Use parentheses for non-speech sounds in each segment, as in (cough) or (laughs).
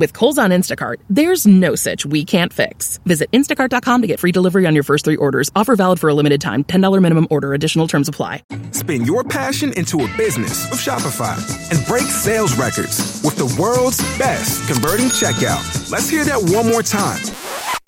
With Kohl's on Instacart, there's no such we can't fix. Visit instacart.com to get free delivery on your first three orders. Offer valid for a limited time. $10 minimum order. Additional terms apply. Spin your passion into a business with Shopify and break sales records with the world's best converting checkout. Let's hear that one more time.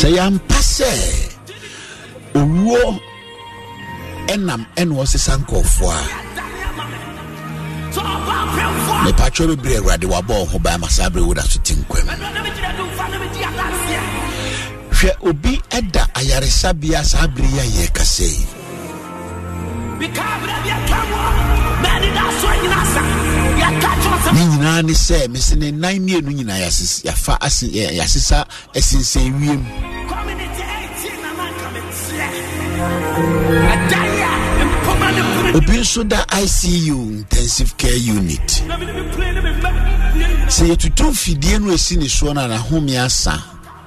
sɛ yɛampa sɛ owuo ɛnam ɛna ɔsesa nkɔɔfoɔ a mepatwɛ bebree awurade wabɔ wo ho ban ma saa berɛ woda so te nkwam hwɛ obi ɛda ayaresabea saa bere yi a yɛrekasa yi ne nyinaa ne sɛ mese ne nan mmienu nyinaa yɛafa yɛasesa asensɛn wiem obi nso da icu intensive care unit. Sɛ yɛtutu mfidie no asi ne soɔ no anahome asa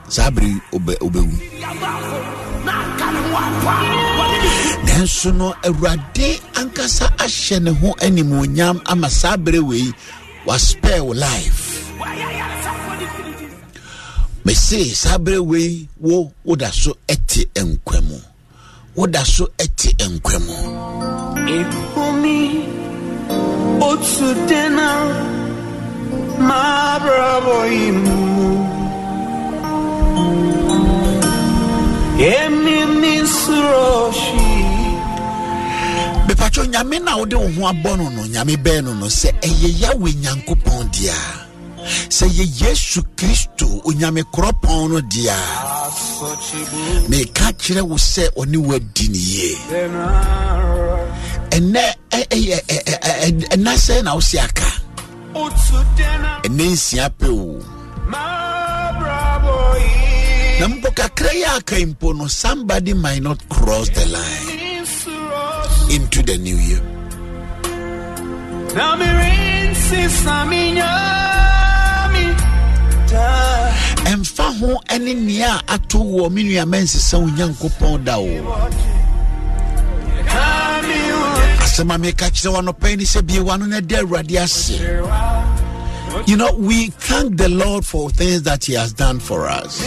saa bere ɔbɛwu nanso no awurade ankasa ahyɛ ne ho animuonyam ama saa bere wei waspare wo life. Mese saa bere wei wo woda so ɛte nkwa mu. Woda so ɛte nkwa mu. Ifumi otu dena ma bravo imu. Emi mi suroshi mepatwɛ nyame na wode wo ho abɔ no no nyame bɛɛ no no. Sɛ ɛyɛ yawe nyankopɔn deɛ a sɛ yɛ yesu kristo onyame korɔpɔn no deɛ a meka kyerɛ wo sɛ ɔne woadi ne yie. Ɛnɛ sɛ na wosi aka? Ɛnɛ nsia pɛ o na mpo kakra yɛ aka mpo no somebody might not cross the line into the new year. Na mi rinsi sa mi nyami. Da ɛmfa ho ne nea a ato wɔ me nuama nsesa wo nyankopɔn da o asɛm a meka kyerɛ wanɔpɛ ne sɛ biewa no da awurade ase. You know we thank the lord for things that he has done for us.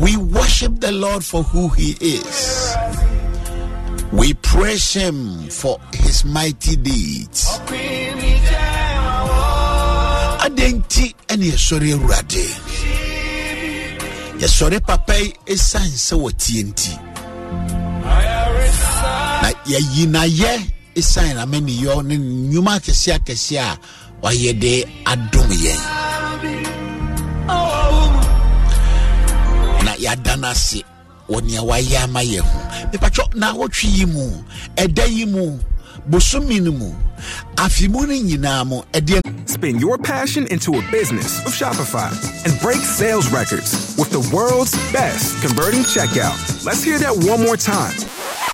We worship the lord for who he is we praise him for his mighty deeds. Adɛn nti ɛne yɛsɔre awurade. Yɛsɔre papa yi ɛsiane sɛ wɔtie nti. Na yɛyi nayɛ ɛsiane namaniyɔ ne nnwuma akɛseɛ akɛseɛ a wayɛ de adom yɛn. Na yɛada no ase wɔ nea wayɛ ama yɛ ho mepatwɔ na wɔtwe yi mu ɛda yi mu Spin your passion into a business with Shopify and break sales records with the world's best converting checkout. Let's hear that one more time.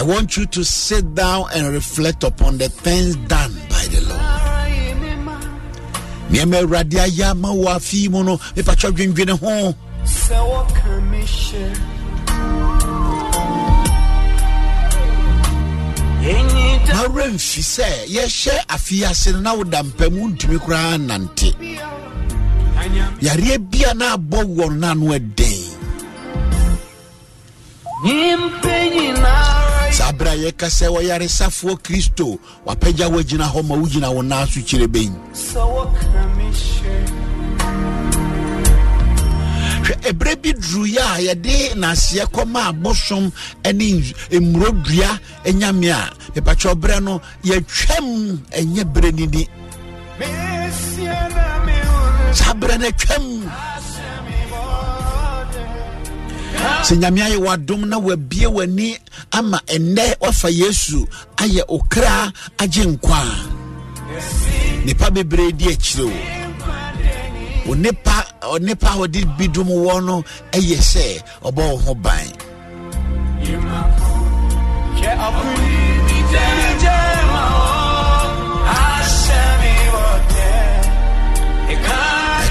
I want you to sit down and reflect upon the things done by the Lord. nneɛma awurade ayɛ ama wo afii mu no mepatwɛ dwendwene ho. Sɛ wɔka me hyɛ ɛnyi da. Mawerɛ mfi sɛ yɛhyɛ afei no na woda mpa mu ntumi koraa nante. Yareɛ bia na abɔ wɔ no na ano ɛden. Nyimpa nyinara saa berɛ a yɛka sɛ wɔyaresafoɔ kristo. Wapagya woagyina hɔ ma wogyina wo naa so kyerɛ hyɛ hwɛ ɛberɛ bi duruyɛ a yɛde naseɛ kɔma abosom ne mmurodua nyame a mepakyɛ berɛ no yɛtwam ɛnyɛ berɛ nini. Saa berɛ no atwam sɛ nyame ayɛ w'adom na wabie w'ani ama ɛnnɛ wafa yesu ayɛ okra agye nkwa. A nipa bebree di akyire wo wo nipa onipa a wɔde bi dom wɔ no ɛyɛ sɛ ɔbɔ wo ho ban.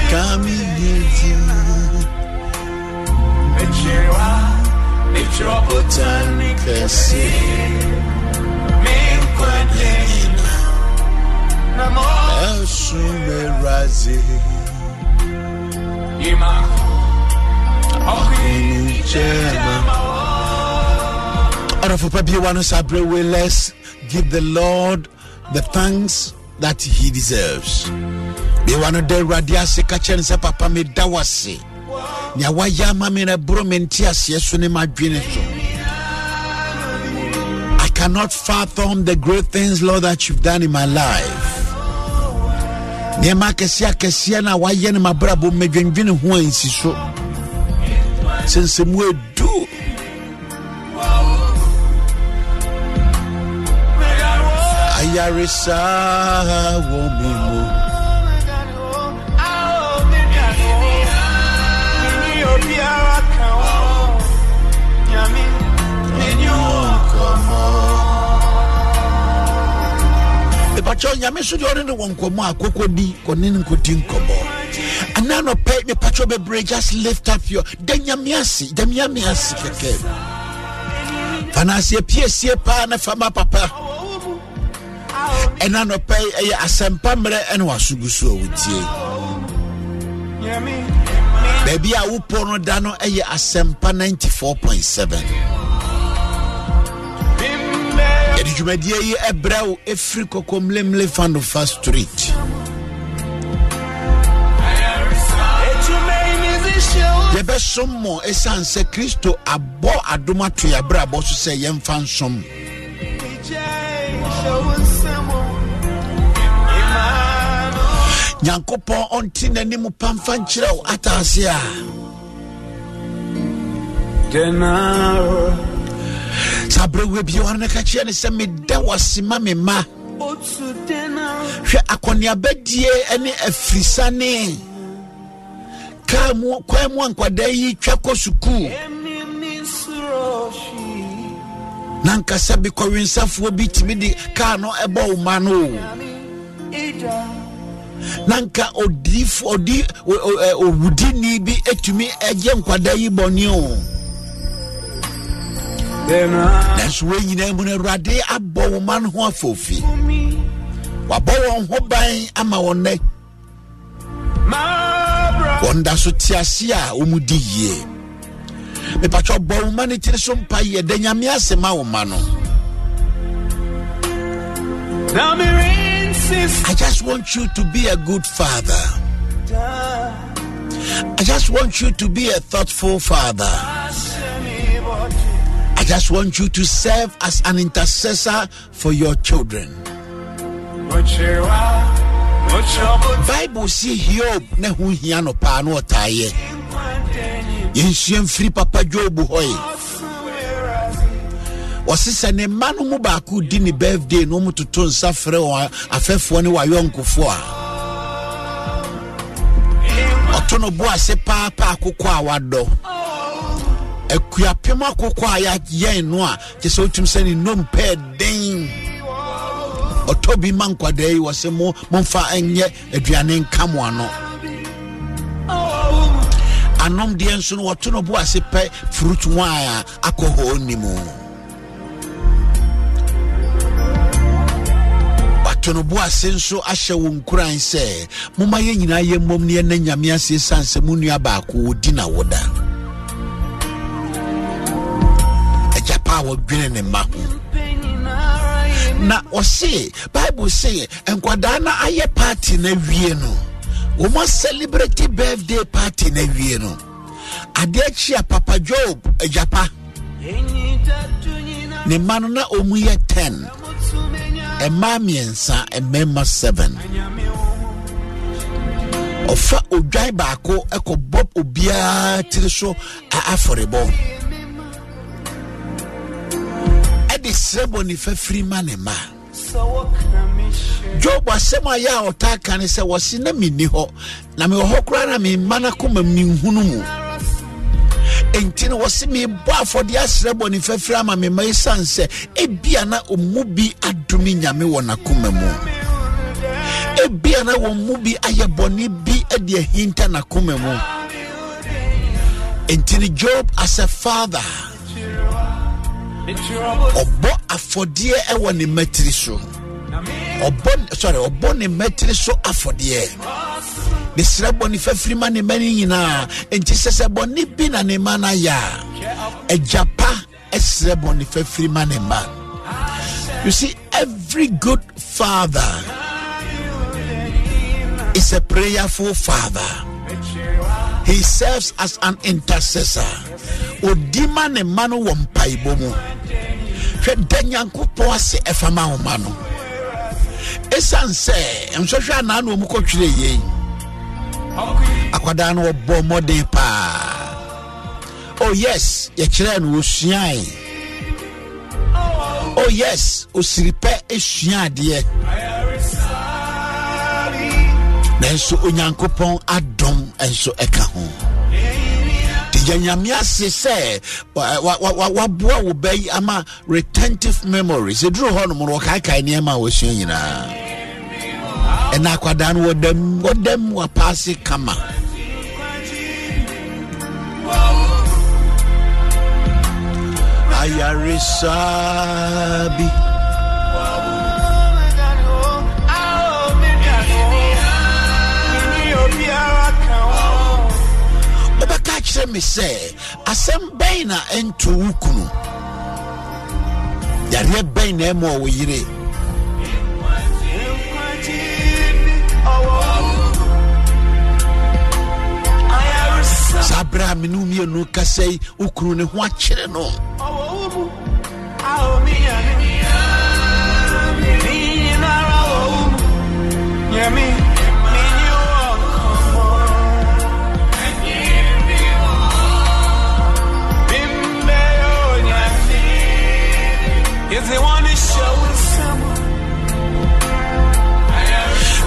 Hwɛ metwerɛ botane kɛse menkwagye na mɔ ɛsomɛraze yima ɔkoni gyɛnegyɛ ma hɔ ɔdɔfo pa bie wa no saa berɛ wei let's give the lord the thanks that he deserves. Biewa no da awurade ase ka kyerɛ papa meda wo ase nea ama me no me nte aseɛ so ne madwene so I cannot fathom the great things, Lord, that you've done in my life. nneɛma akɛseɛ akɛseɛ no a woayɛ no mabrabɔ madwendwene ho ansi so sɛ nsɛmu edu ayaresa wɔ mepakyɛ nyame so deɛ ɔne ne wɔ nkɔmmɔ a kokɔdi kɔne ne nkɔdi nkɔmmɔ. Ɛna nɔpɛ mepakyɛ bebree just lift up your da nyame ase da nyame ase kɛkɛ. Fa no piesie paa na fama papa. Ɛna nɔpɛ ɛyɛ asɛmpa mmerɛ ɛne wasogu so a baabi a wopɔ no da no ɛyɛ asɛmpa 94.7 yɛde dwumadie yi ɛbrɛ wo ɛfiri kɔkɔmlemle fandofa street. Yɛbɛsom mmɔ ɛsiane sɛ kristo abɔ adom ato yɛabrabɔ so sɛ yɛmfa nsom. Nyankopɔn ɔnte n'anim pamfa nkyerɛ wo ataase a saa berɛ wura bia no ka kyerɛ ne sɛ meda wase ma me ma. Hwɛ akɔneabadie ne afirisane. Kaa mu kwan mu a nkwadaa yi twa kɔ sukuu. Na nkasa bi kɔwensafoɔ bi tumi de kaa no ɛbɔ wo ma no. O na nka odi owudini bi atumi agye nkwadaa yi bɔne o nanso wɔn nyinaa mu no awurade abɔ wo ma no ho afoofi wabɔ wɔn ho ban ama wɔn nɛ wɔn da so te ase a wɔn di yie. Mepatwa bɔ wo ma no tiri so mpa yɛ da nyame ase ma wo ma no. I just want you to be a good father. I just want you to be a thoughtful father. Just want you to serve as an intercessor for your children. Bible si Hiob na ho hia no paa na ɔtaeɛ. Yɛnsua mfiri papa Job hɔ yi. wɔse sɛ ne mma no mu baako di ne birthday na ɔmo toto nsa frɛ wɔn afɛfoɔ ne wayɔnkofoɔ a ɔto no bo ase paapa akokɔ a wadɔ akuapem akokɔ a yɛyɛn no a kyɛ sɛ wotum sɛ ne nom pɛɛ den. Ɔtɔ bi ma nkwadaa yi wɔ sɛ mo momfa ɛnyɛ aduane nka mo ano. Anom deɛ nso no wɔto no bo ase pɛ fruit wine a akɔhɔɔ ni mu. Wato bo ase nso ahyɛ wo nkuran sɛ momma yɛn nyinaa yɛ mmom ne yɛna nyame ase ɛsiane sɛ mo nua baako wɔdi na woda wɔdwene ne mma ho. Na ɔse bible se nkwadaa no ayɛ party no awie no wɔma celebrity birthday party no awie no adeɛ kyi a papa job agyapa ne mma no na ɔmu yɛ 10 mmaa mmiɛnsa mmarima 7 ɔfa odwan baako ɛkɔbɔ obiara tiri so afɔrebɔ ɛde srɛ bɔ nifa firi ma ne ma job asɛm a yɛ a ɔtaa ka ne sɛ wɔse na menni hɔ na mewɔ hɔ koraa na memma no koma menhunu mu. Enti no wɔse mebɔ afɔde asrɛ bɔ nifa firi ama me ma ɛsiane sɛ ebia na ɔmu bi adome nyame wɔ n'akoma mu. Ebia na wɔn mu bi ayɛ bɔne bi de ahinta n'akoma mu. Enti no job as a father ɔbɔ afɔdeɛ ɛwɔ ne matiri so. Ɔbɔ sorry ɔbɔ ne matiri so afɔdeɛ ne srɛ bɔ ne fafiri ma ne ma no nyinaa enti sɛ sɛ bɔne bi na ne ma no ayɛ a agyapa ɛsrɛ bɔ ne fafiri ne ma. You see every good father is a prayerful father. He serves as an intercessor. Odi ma ne ma no wɔ mpaebɔ mu hwɛ da nyankopɔn ase ɛfa ma wo ma no. Ɛsiane sɛ nhwɛhwɛ anaa na ɔmu kɔtwerɛ yei akwadaa no wɔbɔ mmɔden paa. Oh yes yɛkyerɛ no wɔsuae. Oh yes osiri pɛ esua adeɛ. Nanso onyankopɔn adɔm nso ɛka ho nti yɛ nyame ase sɛ wa- wa- wa- wa- waboa wo ba yi ama retentive memories. Ɛduru hɔ nom no wɔkaekae nneɛma a wɔasua nyinaa. Ɛna akwadaa no wɔdam wɔdam wapaase kama. Ayaresabi wobɛka kyerɛ me sɛ asɛm bɛn na ɛnto wo kunu? Yareɛ bɛn na ɛma ɔwo yere? Saa berɛ a me ne wo mmienu kasa yi wo kunu ne ho akyere no. Is the one that shows someone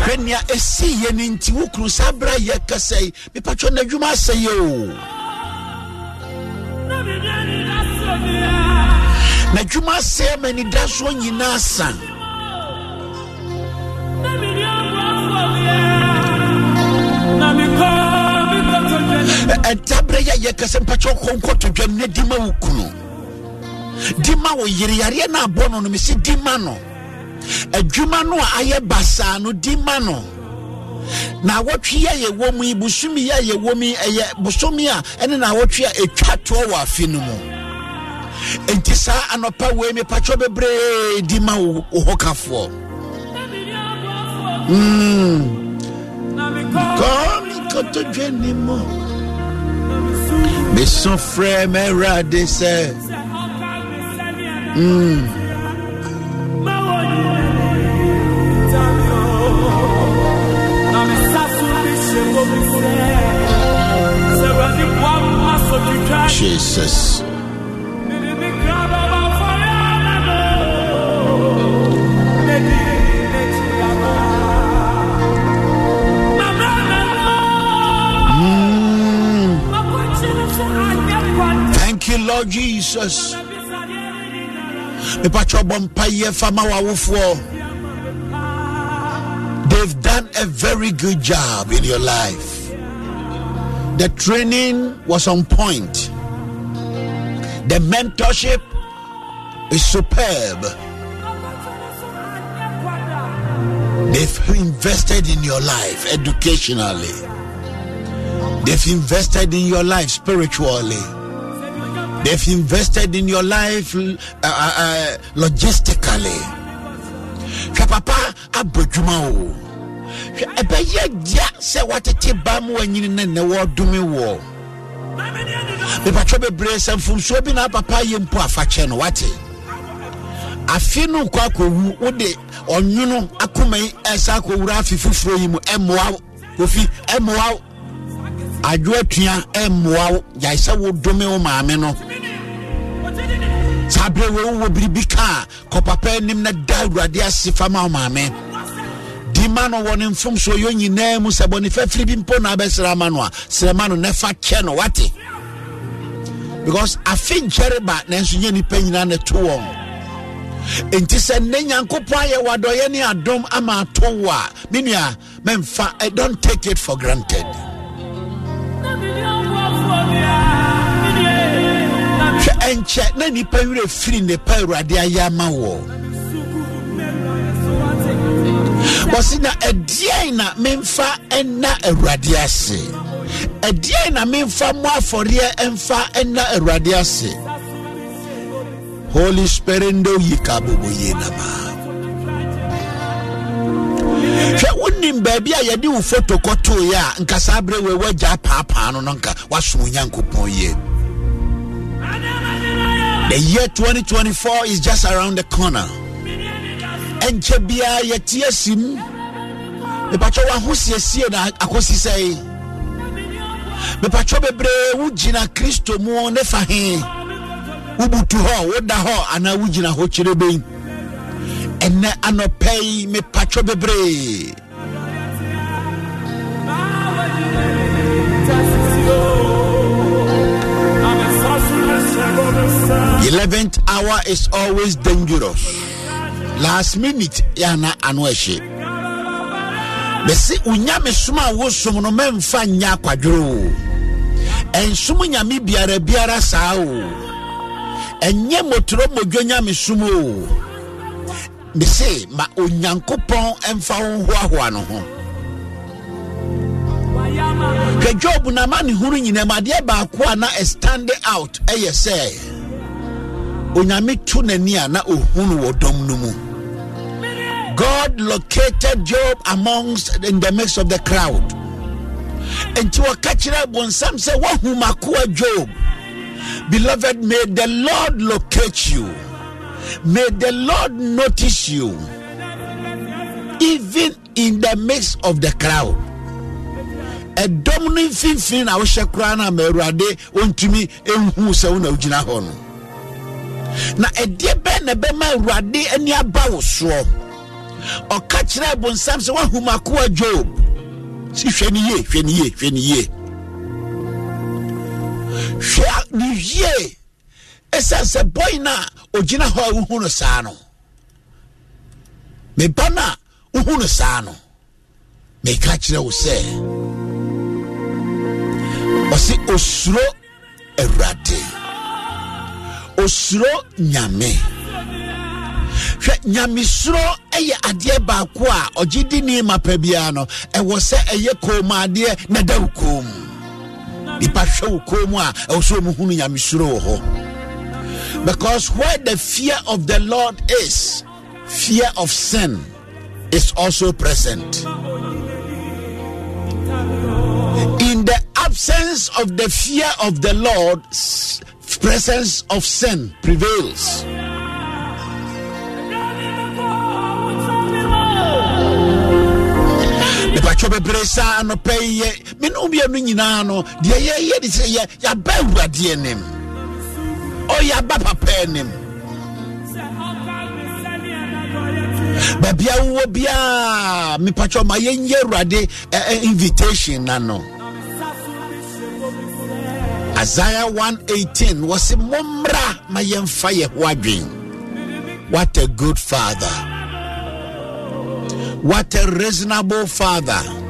hwɛ nea ɛsi yɛ no nti wo kunu saa berɛ yɛ kasa yi mepatwɛ n'adwuma asɛ yɛ o. N'adwuma asɛ ma anidasoɔ nyinaa sa. Ɛda berɛ yɛ yɛkɛ sɛ mpakyɛ kɔnkɔto dwam na di ma wo kunu di ma wo yere yareɛ no abɔ no no mesi di ma no adwuma no a ayɛ basaa no di ma no na awɔtwe yɛ yɛ wɔ mu yi bosomi yɛ yɛ wɔ mu yi ɛyɛ bosomi a ɛne na awɔtwe a ɛtwa toɔ wɔ afe no mu. Enti saa anɔpa wei mepakyɛ bebree di ma wo hɔ kafoɔ kɔmikɔtɔdwa ni mu. Meso frɛ mɛwurade sɛ mm. Jesus. Thank you, Lord Jesus. Mepatwa bɔ mpayɛ fama wawofoɔ. They've done a very good job in your life. The training was on point. The mentorship is superb. They've invested in your life educationally. They've invested in your life spiritually. They've invested in your life uh, uh, uh, logistically. Hwɛ papa abɔ dwuma o. Hwɛ ɛbɛyɛ gya sɛ watete ba mu wanyini na nnɛ wɔdome wɔ. Mepatwɛ bebree sɛ mfomsoɔ bi na papa yɛ mpo afakyɛ no wate. Afe no nkɔ akɔwu wode ɔnwono akoma yi ɛsa akɔwura afe yi mu ɛmmoa. Kofi ɛmmoa wo. adwo atua ɛmmoa wo. Gyae sɛ wodome wo maame no. Saa berɛ wei wowɔ biribi ka a kɔpapa anim na da awurade ase fa ma wo maame. Di ma no wɔ ne mfomsoɔ yɛ nyinaa mu sɛ bɔne fafiri bi mpo na abɛsrɛ ama no a srɛ ma no na fa kyɛ no wate. Because afe nkyɛre ba nanso nyɛ nnipa nyinaa na to wɔn. Enti sɛ nnɛ nyankopɔn ayɛ wadɔyɛ ne adom ama ato wo a me nua memfa I don't take it for granted hwɛ ɛnkyɛ na nipa werɛ firi nnepa awurade ayɛ ama wɔ. Wɔse na ɛdeɛn na memfa ɛna awurade ase? Ɛdeɛn na memfa mmɔ afɔreɛ ɛmfa ɛna awurade ase? Holy spirit ndo yi ka boboye nama hwɛ wonim baabi a yɛde wo foto kɔtoeɛ a nka berɛ wei woagya paapaa no no nka woasom onyankopɔn yie. The year 2024 is just around the corner. Ɛnkyɛ biara yɛte asi mepatwɛ woahosiesie na akɔsi sɛe mepatwɛ bebree wogyina kristo mu ne fa he. Wobutu hɔ woda hɔ anaa wogyina hɔ kyerɛ bɛn? Ɛnɛ anɔpɛ yi mepatwɔ bebree Eleventh hour is always dangerous. Last minute, yana ɛhye. Bɛsi unyame soma a wosom no mɛmfa nya akwadworo o. Ɛnsom nyame biara biara saa o. Ɛnyɛ motoro modwo nyame som o. Bɛsi ma onyankopɔn ɛmfa wo hoahoa no ho. hwɛ job na ma ne hunu nyinam adeɛ baako a na ɛstande out ɛyɛ sɛ onyame to n'ani a na ohunu wɔ dɔm no mu. God located job amongst in the midst of the crowd. Nti wɔka kyerɛ bonsam sɛ woahu makoa job. Beloved may the lord locate you may the lord notice you even in the midst of the crowd. Ɛdɔm no mfimfini na wohyɛ koraa no ama awurade ɔntumi ɛnhu sɛ wo na wogyina hɔ no na ɛdeɛ bɛɛ na ɛbɛma awurade ani aba wo si hwɛ no yie hwɛ no ɛsiane sɛ bɔi no a ɔgyina hɔ a wohu no saa no. Meba no a wohu no saa no meka kyerɛ wo sɛ ɔse osuro awurade. Osuro nyame. Hwɛ nyamesuro yɛ adeɛ baako a ɔgye di ni ma pa biara no ɛwɔ sɛ ɛyɛ kɔnmuadeɛ na da wo mu. Nipa hwɛ wo mu a ɛwɔ sɛ ɔmo hunu nyamesuro wɔ hɔ. Because where the fear of the lord is fear of sin is also present. In the absence of the fear of the lord presence of sin prevails anim ɔyɛaba papa anim baabi a wowɔ biaa mepatwɛ ma yɛnyɛ awurade invitation na no isaiah 118 wɔse mommra ma yɛmfa yɛ ho adwen. What a good father. What a reasonable father.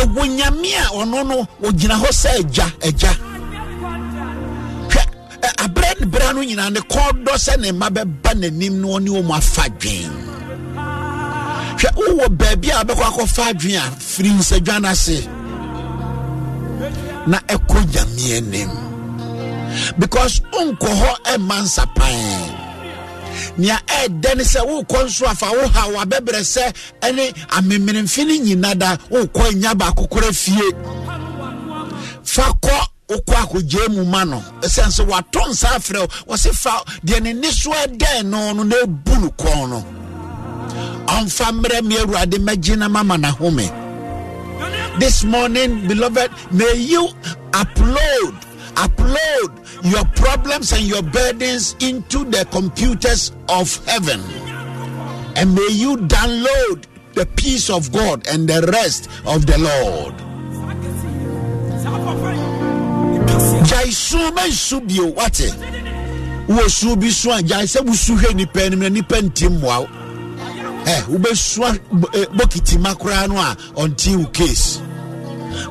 Yɛwɔ nyame a ɔno no wɔgyina hɔ sɛ agya agya hwɛ aberɛ ne berɛ no nyinaa ne kɔdɔ sɛ ne mma bɛba n'anim na ɔne ɔmu afa dwen. Hwɛ wowɔ baabi a wobɛkɔ akɔfa adwen a firi nsadwa no ase na ɛkɔ nyame anim. Because wonkɔ hɔ ɛma nsapan. Nea ɛɛdɛ ne sɛ wokɔ nso afa wo ha wabɛbrɛ sɛ ɛne amemenemfe no nyina da wokɔ nya baako kora fie. Fa kɔ wokɔ akɔgyaa mu ma no. Ɛsiane sɛ wato nsa afrɛ wo wɔse fa deɛ ne ne so ɛdɛn no no na ɛbu no kɔn no. Ɔmfa mmerɛ me awurade mɛgye mama n'ahome. This morning beloved may you upload upload your problems and your burdens into the computers of heaven. And may you download the peace of God and the rest of the Lord. Jai su me su bio wate. Wo su bi jai se wo su hwe nipa nim na. Eh, wo be su bokiti makra no a onti wo case.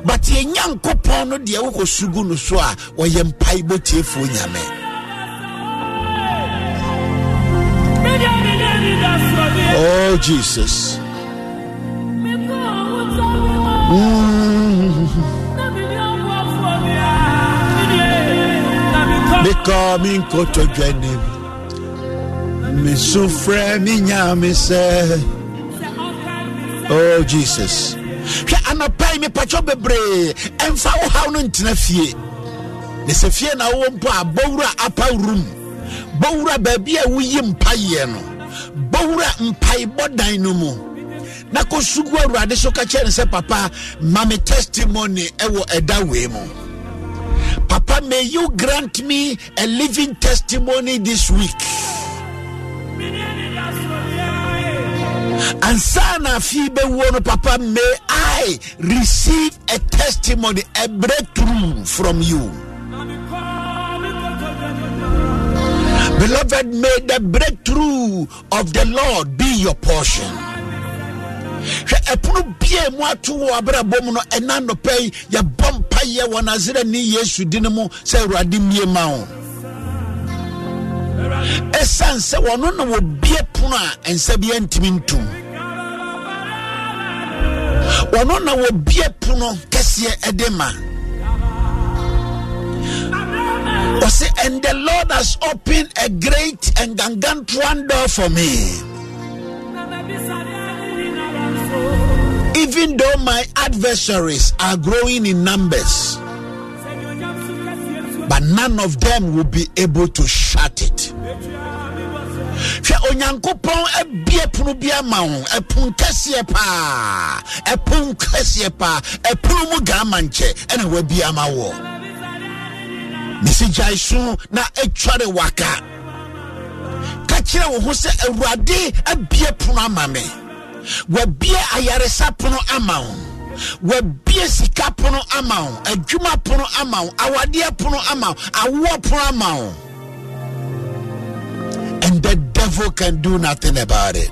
but nyankopɔn no deɛ wokɔ sugu no so a ɔyɛ mpaebɔ tiefoɔ nyame Oh Jesus. Mm. Becoming Kotogenim. Me sufre mi nyame se. Oh Jesus hwɛ anɔpa yi mepatwɔ bebree. Ɛmfa wo haw no ntena fie. Ne sɛ fie na wowɔ mpo a bɔwura apa room bɔwura baabi a woyi mpayɛ no. Bɔwura mpaebɔ no mu. Na kɔsugu awurade so ka kyerɛ ne sɛ papa ma me testimony ɛwɔ ɛda wei mu. Papa may you grant me a living testimony this week. Ansa na afei bɛwuo no papa may i receive a testimony a breakthrough from you. Beloved may the breakthrough of the lord be your portion. Ɛpono bia mu ato wɔ mu no ɛna nnɔpɛ yi yɛbɔ mpayɛ wɔ nasareni yesu din mu sɛ awurade mmie ma wo. Ɛsiane sɛ wɔno na wɔbie pono a ɛnsa bi antimi ntom wɔno na kɛseɛ ma ɔse and the lord has opened a great and gargantuan door for me even though my adversaries are growing in numbers but none of them will be able to shut it. Hwɛ onyankopɔn abie pono bi ama wo. Ɛpon kɛseɛ paa. Ɛpon kɛseɛ paa. Ɛpono mu gaa mankyɛ ɛna wabie ama wɔ mesi gyae so na atware waka. Ka kyerɛ wo ho sɛ awurade abie pono ama me. Wabie ayaresa pono ama wo. Wabie sika pono ama wo. Adwuma pono ama wo. Awadeɛ pono ama wo. Awoɔ pono ama wo and the devil can do nothing about it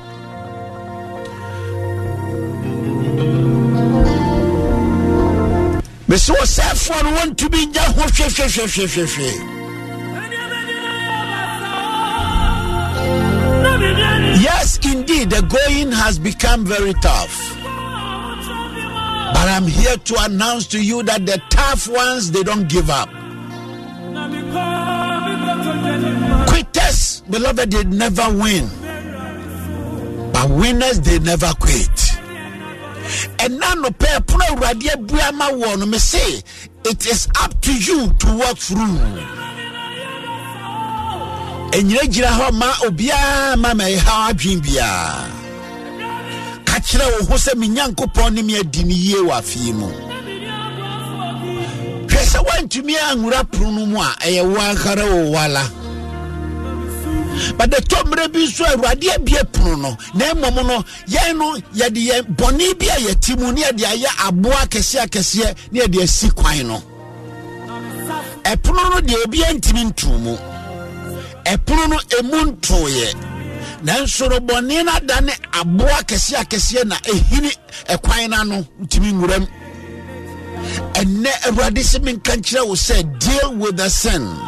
mesi wɔntumi nya ho hwehwehwehwehwehwɛ Yes, indeed, the going has become very tough. But I'm here to announce to you that the tough ones, they don't give up. Quitters, beloved, they never win. But winners, they never quit. And now, no pair, pro radia buama one, me say, it is up to you to work through. And you know, ma obia, mama, how I dream bia. Kachira, who said, Minyankopon, me a dini ye wa fimu. Pesa wantumi angura prunumu a ɛyɛ wankara wɔ wala. But the tɔmmerɛ bi nso awurade abie pono no na mmom no yɛn no yɛde yɛn bɔne bi a yɛti mu ne yɛde ayɛ aboa akɛseɛ akɛseɛ ne yɛde asi kwan no ɛpono no deɛ obiara ntumi nto mu ɛpono no emu ntoeɛ nanso no bɔne no adane aboa kɛseɛ akɛseɛ na ɛhini ɛkwan no ano ntumi nwuram ɛnɛ awurade sɛ menka nkyerɛ wo sɛ deal with the sin.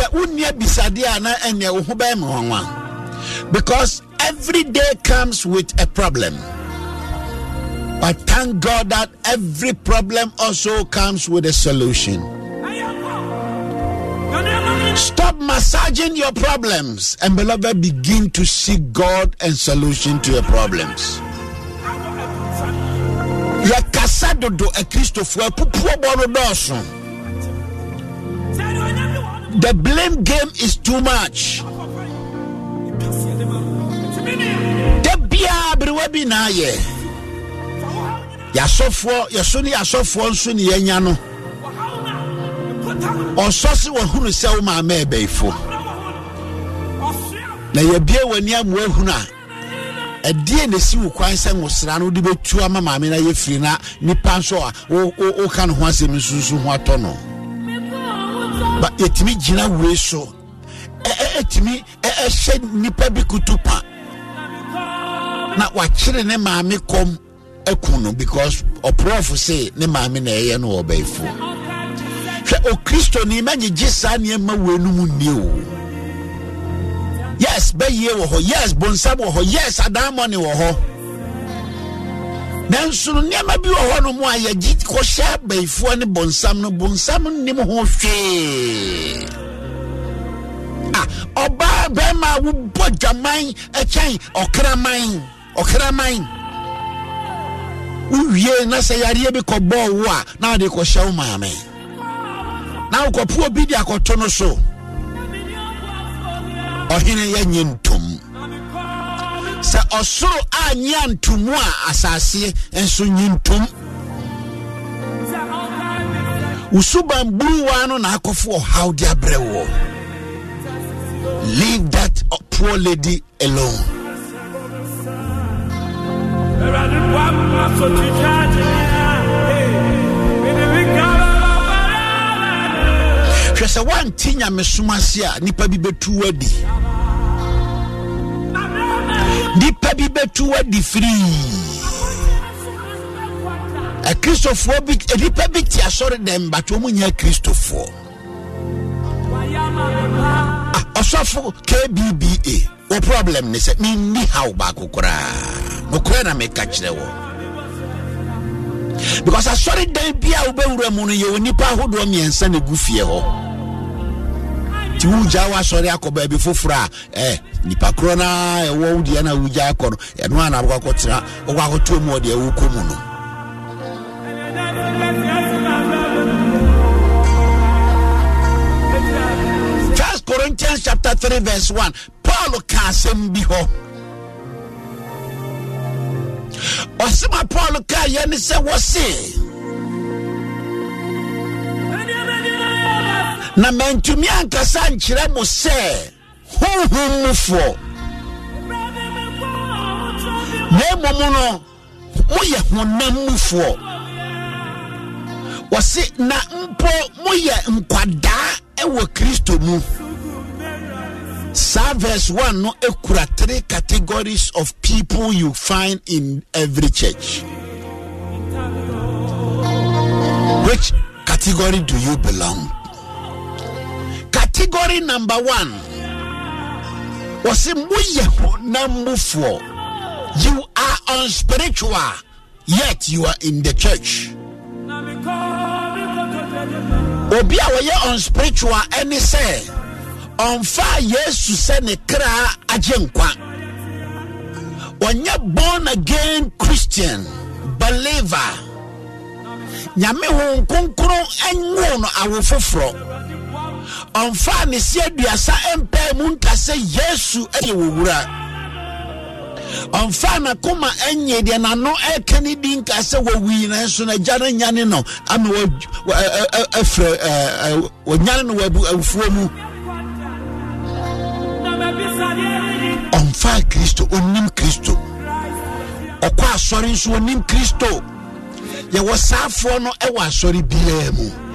hwɛ wonni abisadeɛ a na ɛneɛ wo ho bɛyɛ because every day comes with a problem but thank God that every problem also comes with a solution. Stop massaging your problems and beloved begin to seek God and solution to your problems. yɛkasa dodo akristofoɔ no dɔɔso the blame game is too much. Da biaa berewa bi na ayɛ yɛasɔfoɔ yɛso ne yɛasɔfoɔ nso ne yɛanya no ɔsɔ se wahunu sɛ wo maama ɛbɛifo na yɛbie w'ani amoa hunu a ɛdeɛ na. Ɛsi wo kwan sɛ nwosra no wode bɛtu ama maame no yɛ na nipa nso a woka no ho asɛm nsusu ho atɔ no ba yɛtumi gyina wei so. Ɛtumi ɛhyɛ nipa bi kutu pa. Na wakyere ne maame kɔm aku no because ɔprɔfo se ne maame na ɛyɛ no wɔ bɛifo hwɛ okristoni magyegye saa nneɛma wei no mu nnie o. Yes bɛyie wɔ hɔ yes bonsam wɔ hɔ yes adammɔne wɔ hɔ nanso no nneɛma bi wɔ hɔ no mu a yɛgye kɔhyɛ abayifoɔ ne bonsam no bonsam nnim ho hwee. A ɔbaa bɛrima a wobɔ dwaman ɛkyɛn ɔkraman ɔkraman. Wowie na sɛ yareɛ bi kɔbɔɔ wo a na wode kɔhyɛ wo maame. Na wokɔpo obi de akɔto no so. Ɔhene yɛnye ntom sɛ ɔsoro anyɛ ntomu a asase nso nye ntom wo suban buruwa no na akɔfo ɔhaw de abrɛ wɔ. Leave that poor lady alone. Hwɛ sɛ woante nyamesom ase a nnipa bi bɛtu adi. Nnipa bi bɛtu adi firii akristofoɔ bi nnipa bi te asɔre dɛm but wɔn nyɛ akristofoɔ ɔsɔfo kbba wɔ problem ne sɛ menni haw baako koraa nokorɛ na meka kyerɛ wɔ because asɔre dan bi a wobɛwura mu no yɛwɔ nnipa ahodoɔ mmiɛnsa na gu fie hɔ nti wogya woasɔre akɔ baabi foforɔ a eh, nipa korɔ no ɛwɔ wo deɛ no wogya akɔ no ɛno a na wokɔkɔtena wokɔ mu ɔdeɛ wokɔ mu no. Corinthians chapter 3 verse 1 Paul ka asɛm bi hɔ. Ɔsɛma Paul ka yɛ ne sɛ na mantumi ankasa nkyerɛ mo sɛ honhom mufoɔ na mmom no moyɛ honam mufoɔ wɔse na mpo moyɛ nkwadaa ɛwɔ kristo mu. Saa verse 1 no ekura three categories of people you find in every church. Which category do you belong category number one. Moyɛ honam mufoɔ you are unspiritual yet you are in the church. Obi a wɔyɛ unspiritual ɛne sɛ ɔmfa yesu sɛ ne kra agye nkwa. Ɔnyɛ born again christian believer. Nyame ho nkonkron no awo ɔmfa ne si aduasa ɛmpɛɛ mu nka sɛ yesu ɛyɛ wɔ wura. Ɔmfa n'akoma ɛnyɛ deɛ n'ano ɛka ne di nka sɛ wɔwii na nso no nyane no ama afrɛ wɔnyane no wɔ awufuo mu. Ɔmfa kristo ɔnim kristo. Ɔkɔ asɔre nso ɔnim kristo. Yɛwɔ saafoɔ no ɛwɔ asɔre biara mu.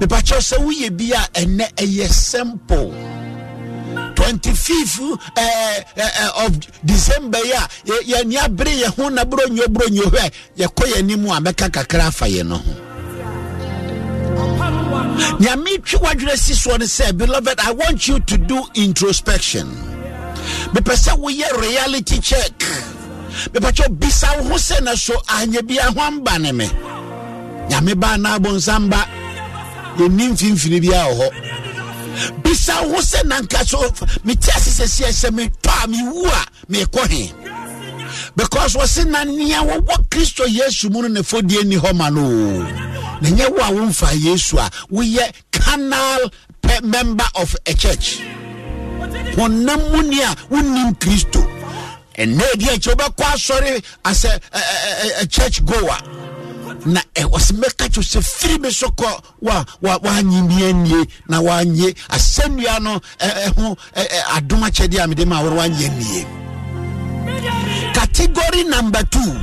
Mepakyɛw sɛ woyɛ bi a ɛnɛ ɛyɛ simple. 25th uh, uh, of december yi a yɛni abere yɛ ho na buronyo buronyo hɛ yɛkɔ yɛ anim a mɛka kakra afa yɛ no ho. Nyame twi wadwerɛ si soɔ no sɛ beloved i want you to do introspection. Mepɛ sɛ woyɛ reality check. Mepɛkyɛ bisa wo ho sɛ na so anyɛ bia ho amba ne me. Nyame baa na abonsam ba yɛnni mfimfini biaa wɔ hɔ. Bisa wo sɛ nanka so mete ase sɛ metɔ a mewu a meekɔ he? Because wɔse na nea wɔwɔ kristo yesu mu no ne fɔdie ni hɔ ma no o. Na nyɛ wo a womfa yesu a woyɛ carnal member of a church. Honam mu ni a wonnim kristo. Ɛnɛ adi akyɛ wobɛkɔ asɔre as a, a, a, a church goer na ɛwɔ sɛ mɛka kyerɛ sɛ firi me so kɔ bi anie na woanye asɛnnua no ɛho adom akyɛdeɛ a mede ma wore woanyɛ nie. Category number two.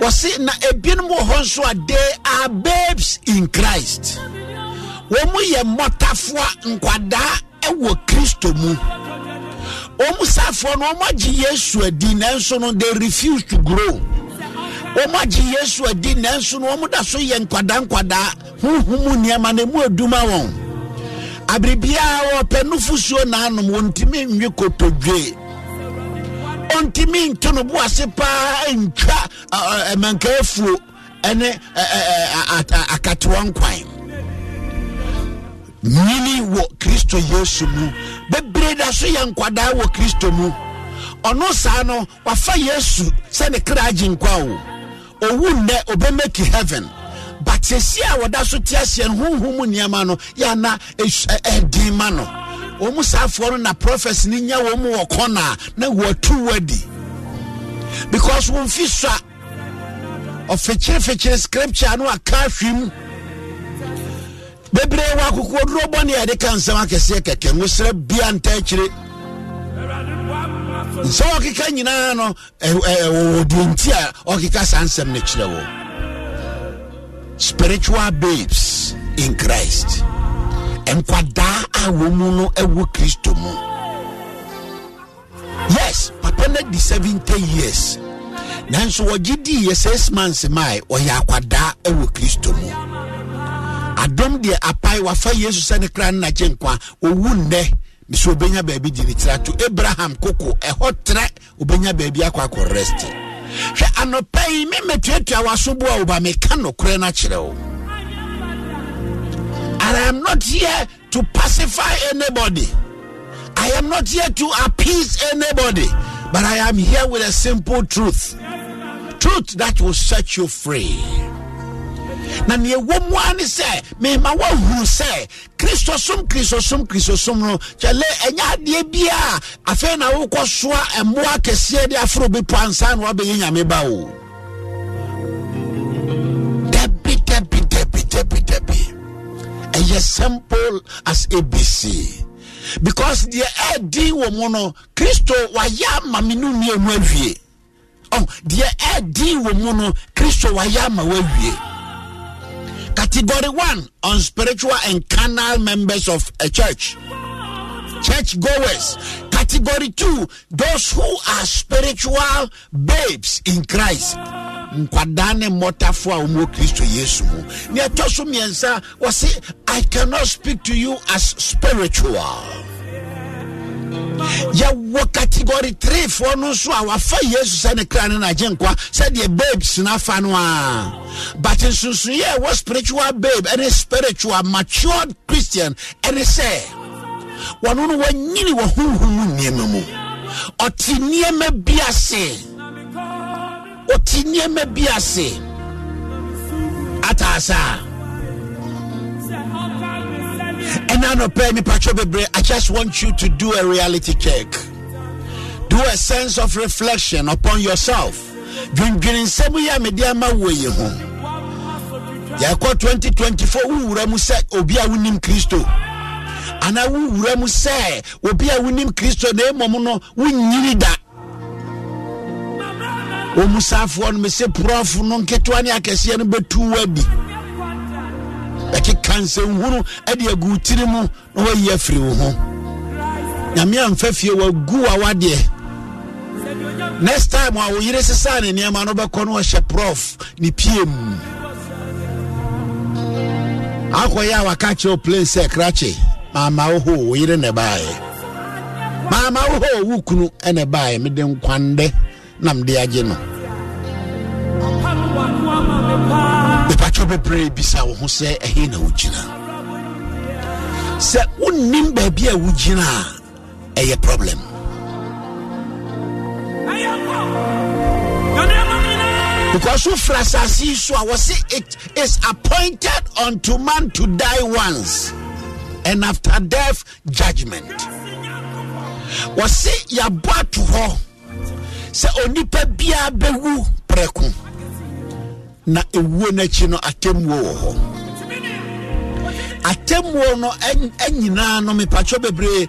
Wɔse na ebinom wɔ hɔ nso a they are babes in christ. Wɔn yɛ mmɔtafoa nkwadaa ɛwɔ kristo mu. Wɔn mu no wɔn agye yesu adi nanso no they refuse to grow. Wɔn agye yesu adi nanso no wɔn da so yɛ nkwadaa nkwadaa huhum nneɛma na emu aduma wɔn. Abiribiara wɔpɛ nufusuo n'anom wɔn ntumi nwi kotodwe. Ɔntumi nto no bo ase paa ntwa ɛmankaefuo ɛne akatewa nkwan. Nyini wɔ kristo yesu mu. Bebree da so yɛ nkwadaa wɔ kristo mu. Ɔno saa no wafa yesu sɛ ne kra agye nkwa o owu nnɛ obɛmaki heaven. But sɛsi a wɔda so te aseɛ no mu nneɛma no yɛana ɛdin ma no. Wɔn mu saafoɔ no na prophets ni nya wɔn mu wɔ kɔna na wɔtu wadi because wɔn fi so a ɔfekyerefekyere scripture no aka ahwim bebree wɔ akokoɔ duro bɔ ne yɛde ka nsɛm akɛseɛ kɛkɛ nwosrɛ bia nta nsɛm ɔkeka nyinaa no wɔwɔ deɛ nti a ɔkeka saa nsɛm no kyerɛ wɔ. Spiritual babes in christ. Nkwadaa a wɔn mu no wɔ kristo mu. Yes papa no di 70 years. Nanso wɔgye dii yɛ six months mae ɔyɛ akwadaa wɔ kristo mu. Adom deɛ apae wafa yesu sɛ ne kra no nagye nkwa ɔwu nnɛ mesɛ obɛnya baabi di ne tira to abraham koko ɛhɔ trɛ obɛnya baabi akɔ akɔ rest hwɛ anɔpa yi me mɛtuatua w'aso bo a woba meka nokorɛ no akyerɛ wo and I am not here to pacify anybody. I am not here to appease anybody, but I am here with a simple truth. Truth that will set you free. Na neɛ wɔ mu a ne sɛ mema woahunu sɛ kristosom kristosom kristosom no kyɛle ɛnyɛ adeɛ bia a afei na wokɔ soa ɛmmoa kɛseɛ de aforo bepɔ ansa na woabɛyɛ nyame ba o dabi dabi dabi dabi dabi ɛyɛ simple as abc because deɛ ɛɛdin wɔ mu no kristo wayɛ ama me no mmienu awie. Deɛ ɛɛdin wɔ mu no kristo wayɛ ama wawie category one on spiritual and carnal members of a church. Church goers. Category two those who are spiritual babes in christ. Nkwadaa ne mmɔtafo a wɔwɔ yesu mu. Nea wɔse i cannot speak to you as spiritual yɛwɔ category 3 foɔ no nso a wafa yesu sɛ ne kra ne nagye nkwa sɛdeɛ babes no afa no a but nsonsoyɛ ɛwɔ spiritual babe ɛne spiritual matured christian ɛne sɛ wɔno no wanyini wɔ honhom nneɛma mu. Ɔte nneɛma bi ase. Ɔte nneɛma bi ase ataasa ɛna anɔpɛ mipatwɛ bebree i just want you to do a reality check. Do a sense of reflection upon yourself. Dwendwene nsɛm yi a mede ama wo yi ho. Yɛkɔ 2024 wowura mu sɛ obi a wonim kristo. Anaa wowura mu sɛ obi a wonim kristo na mmom no wonyini da. Ɔmusafoɔ no mesɛ porɔfo no nketewa ne akɛseɛ no bɛtu adi bɛkeka nsɛnhunu de agu tiri mu na wayi afiri wo ho. Nyame amfa fie wagu wa wadeɛ next time a wo yere sesaa ne nneɛma no bɛkɔ no ɔhyɛ prof ne pie mu akɔyɛ a waka kyerɛ plane sɛ krakye maama wo hoo wo yere ne baeɛ maama wo hoo wo kunu ne baeɛ mede nkwandɛ na mede agye no mepatwɛ bebree bisa wo ho sɛ ɛhe na wogyina. Sɛ wonnim baabi a wogyina a ɛyɛ problem. Because wofra asase yi so a wɔse it is appointed unto man to die once and after death judgment. Wɔse yɛabɔ ato hɔ sɛ onipa biara bɛwu prɛko na ewuo n'akyi no atemmuo wɔ hɔ. Atemmuo no nyinaa no mipatwɛ bebree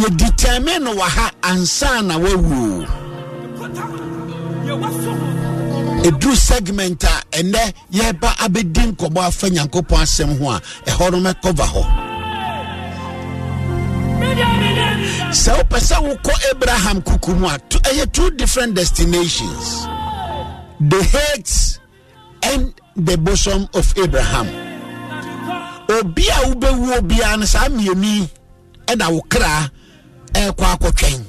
yɛditɛme no wɔ ha ansa na wawuo ɛduru segment a ɛnɛ yɛba abɛdi nkɔmmɔ afa nyankopɔn asɛm ho a ɛhɔ no mɛkɔva hɔ. Sɛ wopɛ sɛ wokɔ abraham kuku mu a ɛyɛ two different destinations. The hates and the bosom of abraham. Obi a wobɛwu obiara no saa mmienu ɛna wo kra ɛrekɔ akɔtwɛn.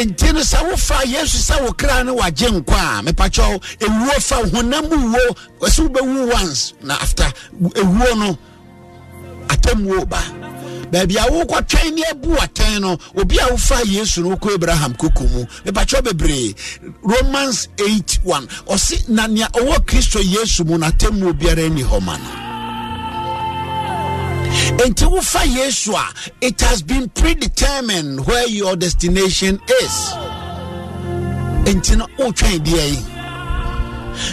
Enti no sɛ wofa yesu sɛ wo no wagye nkwa a mepakyɛw ewuo fa honam wuo wɔsɛ wobɛwu once na after ewuo no atammuo ba. Baabi a wokɔtwɛn ne abu atɛn no obi a wofa yesu no wokɔ abraham koko mu. Mepakyɛw bebree romans 8 1 ɔse na nea ɔwɔ kristo yesu mu natammuo biara ani hɔ ma no. Enti wofa yesu a it has been predetermined where your destination is. Enti no wotwɛn deɛ yi.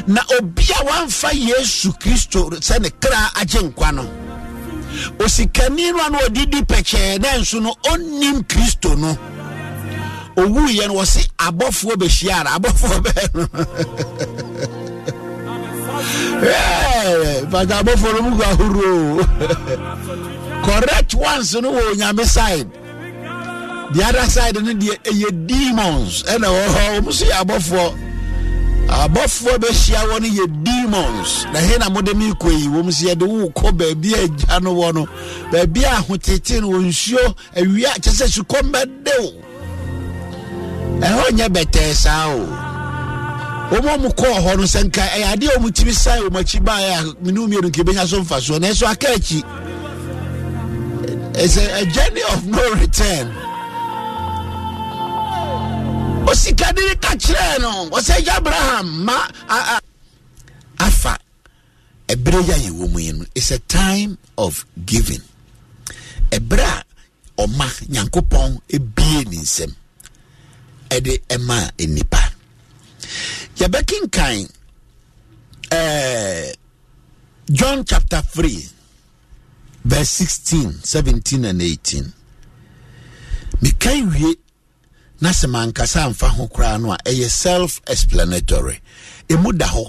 Na obi a wamfa yesu kristo sɛ ne kra agye nkwa no osikani no a na ɔdidi pɛkyɛɛ na nso no ɔnnim kristo no. Owuiɛ no wɔse abɔfoɔ bɛhyia ara abɔfoɔ (laughs) bɛɛ no. Pàtó abɔfoɔ no mu gu ahorow. (laughs) Correct ones no wɔ onyame side. The other side no deɛ ɛyɛ demons ɛna wɔ hɔ wɔn nso yɛ abɔfoɔ abɔfoɔ bɛhyia wɔ no yɛ demons. Na he na mode me kɔ yi? Wɔm sɛ yɛde wo kɔ baabi a agya no wɔ no. Baabi a ahotete no wɔ nsuo awia kyɛ sɛ sukɔm bɛde wo. Ɛhɔ nyɛ bɛtɛɛ saa o. Wɔn a wɔn kɔɔ hɔ no sɛ nka ɛyɛ adeɛ a wɔn timi sae wɔn akyi baeɛ a mene mmienu nka ebɛnya so mfa soɔ na aka akyi. It's a journey of no return osikani ne ka kyerɛ no ɔsɛ gya abraham ma a, a, afa ɛberɛ yi a yɛwɔ mu yi no it's a time of giving. Ɛberɛ a ɔma nyankopɔn ebie ne nsam. Ɛde ɛma nipa yɛbɛkenkan uh, john chapter 3 verse 16 17 and 18 meka wie na sɛ mankasa amfa ho koraa no a ɛyɛ self explanatory ɛmu da hɔ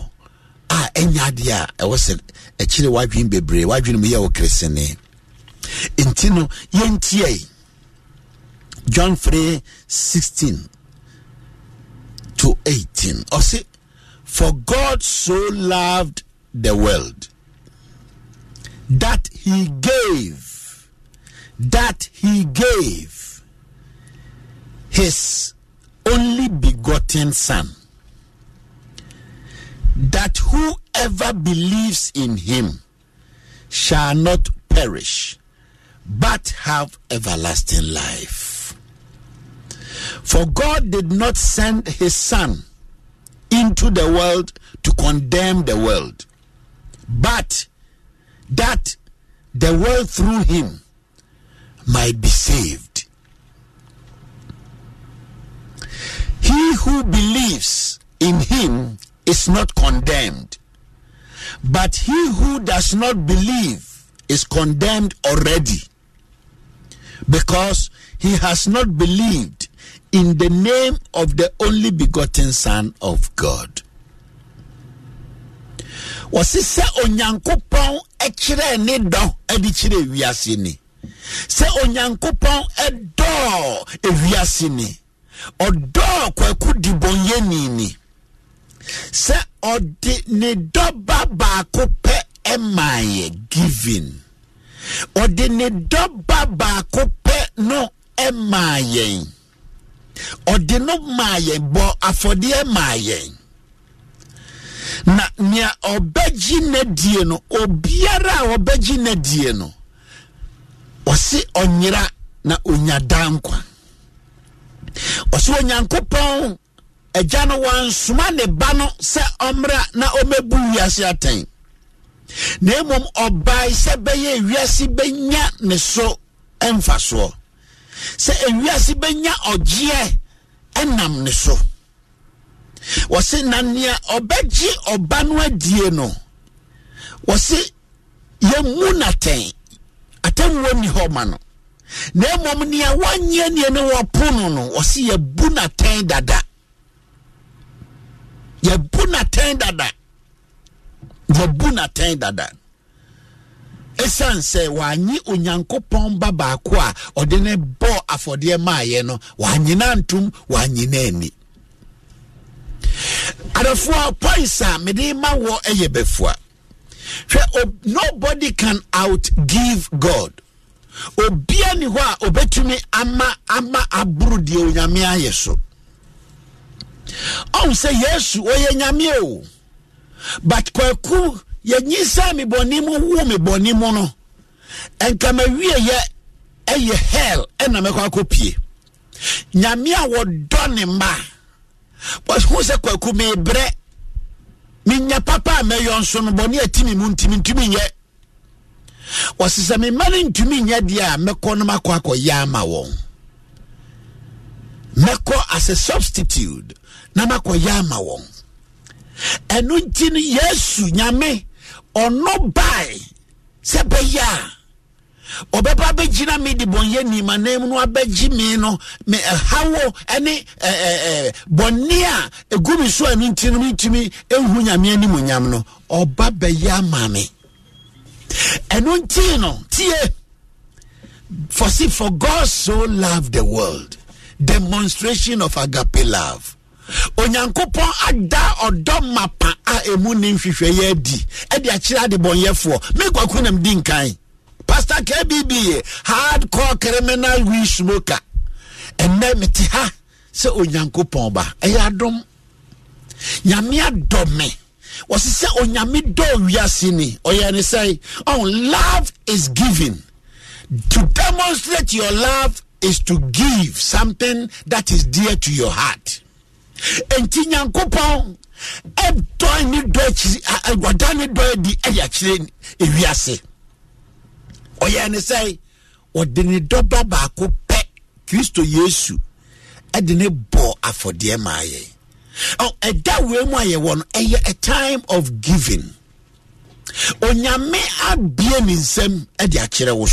a ɛnya adeɛ a ɛwɔ sɛ akyire wadwene bebree wadwene mu yɛ wo keresene nti no yɛntiai john 3 16 to 18 ɔse for god so loved the world that he gave that he gave his only begotten son that whoever believes in him shall not perish but have everlasting life for god did not send his son into the world to condemn the world but that the world through him might be saved. He who believes in him is not condemned, but he who does not believe is condemned already. Because he has not believed in the name of the only begotten Son of God. wɔsi sɛ onyankopɔn kyerɛ ne dɔ de kyerɛ ewiase ni. Sɛ onyankopɔn dɔɔ ewiase ni ɔdɔɔ kwaku dibɔnyɛni ni sɛ ɔde ne dɔ ba baako pɛ maa yɛ ɔde ne dɔ ba baako pɛ no maa yɛn ɔde no maa bɔ afɔdeɛ maa na nea ɔbɛgye n'adie no obiara a ɔbɛgye n'adie no ɔsi ɔnyera na onya ɔsi onyankopɔn agya no wansoma ne ba no sɛ ɔmmra na ɔmɛbu wiase atɛn. Na mmom ɔbae sɛ bɛyɛ wiase bɛnya ne so mfasoɔ sɛ ewiase bɛnya ɔgyeɛ ɛnam ne so. Wɔsi na nea ɔbɛgye ɔba no adie no wɔsi yɛmu n'atɛn atɛnwo ni hɔ ma no. Na mmom nea wanyɛ nea ne wɔpono no wɔsi yɛbu n'atɛn dada. Yɛbu n'atɛn dada. Yɛbu n'atɛn dada. Ɛsiane sɛ wanye onyankopɔn ba baako a ɔde ne bɔ afɔdeɛ maayɛ no wanyena ntom wanyena ani. Adafoɔ points a mede ma wɔ ɛyɛ bɛfoa hwɛ nobody can outgive god. Obia ni hɔ a obɛtumi ama ama aboro deɛ onyame ayɛ so. Ɔhu sɛ yesu ɔyɛ nyame o. But kwaku yɛnyisa me bɔne mu wo me bɔne mu no. Ɛnka mawieyɛ ɛyɛ hell ɛna mɛkɔ akɔpie nyame a wɔdɔ ne mma. Hu sɛ kwaku mebrɛ menya papa a mɛyɔ nso no bɔne atimi mu ntimi ntumi nyɛ wɔse sɛ memma no ntumi nyɛ deɛ a mɛkɔ no makɔ akɔyɛ ama wɔn mɛkɔ as substitute na makɔyɛ ama wɔn ɛno nti no yesu nyame ɔno bae sɛ bɛyɛ a ɔbɛba bɛgyina me de bɔnyɛ nimanam no abɛgye me no me ne bɔne a ɛgu me so a no nti no mentumi ɛhu nyame animonyam no. Ɔba bɛyɛ ama me ɛno nti no tie for see for god so loved the world demonstration of agape love. Onyankopɔn ada ɔdɔ mapa a ɛmu ne nhwehwɛeɛ adi ɛde akyerɛ adebɔnyɛfoɔ. Mekwaku nam di nkan. Pastor kbb hardcore criminal we smoker. Ɛnɛ mete ha sɛ onyankopɔn ba. Ɛyɛ adom. Nyame adɔ me wɔse sɛ onyame dɔ wiase ni. Ɔyɛ ne sɛ oh love is giving. To demonstrate your love is to give something that is dear to your heart. Enti nyankopɔn ɛdɔ ne dɔ akyiri wada ne dɔ adi ɛde akyerɛ ewiase. Ɔyɛ ne sɛ ɔde ne dɔba baako pɛ kristo yesu ɛde ne bɔ afɔdeɛ maa yɛ ɛda wei mu a yɛwɔ no ɛyɛ a time of giving. Onyame abie ne nsɛm de akyerɛ wo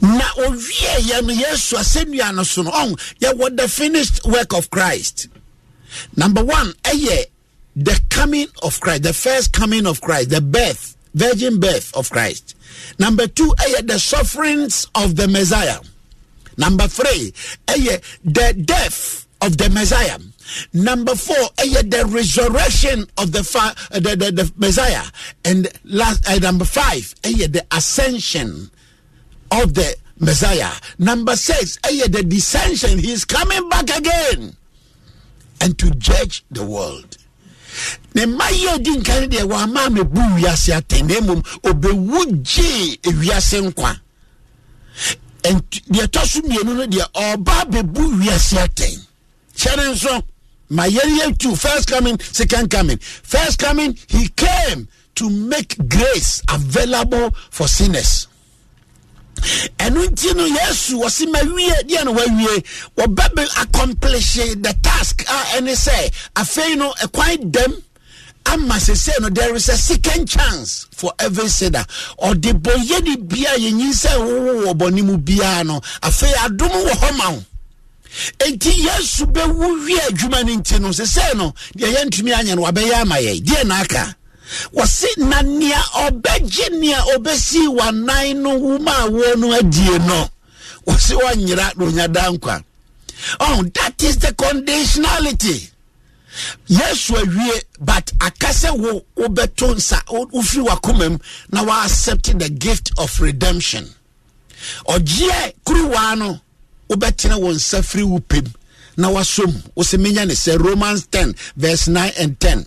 na owie yɛ no yesu asɛnnua no so no ɔn the finished work of christ. Number one ɛyɛ the coming of christ the first coming of christ the birth virgin birth of christ. Number two ɛyɛ the sufferings of the messiah. Number three ɛyɛ the death of the messiah number four the resurrection of the, fa- uh, the, the, the messiah and last uh, number five the ascension of the Messiah. Number six, the descension. He is coming back again and to judge the world. ne mma yi a odi nkan deɛ wɔama mebu wiase atɛn na mmom obɛwu gyee ewiase nkwa deɛ ɛtɔ so mmienu no deɛ ɔba wiase atɛn hyɛ ne nso ma yɛyɛ tu first coming second coming. First coming he came to make grace available for sinners. Ɛno nti no yesu wɔse ma wie deɛ no wawie wɔbɛbe accomplish the task a ɛne sɛ afei no ɛkwan dam ama sese no there is a second chance for every sinner. Ɔde bɔyɛ ne bia yɛnyi sɛ wowo wɔ bɔne mu biara no afei adom wɔ hɔ ma wo enti yesu bɛwu wie adwuma no nti no sesɛ no deɛ yɛntumi anyɛ no wabɛyɛ ama yɛ deɛ na wɔse na nea ɔbɛgye nea ɔbɛsi wanan no woma awoɔ no adie no wɔse wɔnyera na onya da nkwa. Oh that is the conditionality. Yesu awie but aka sɛ wo wobɛto nsa wo- wofiri wakoma mu na waaccept the gift of redemption. Ɔgyeɛ kuruwaa no wobɛtena wo nsa firi wo pem na wasom wo sɛ menya ne sɛ romans 10 verse 9 and 10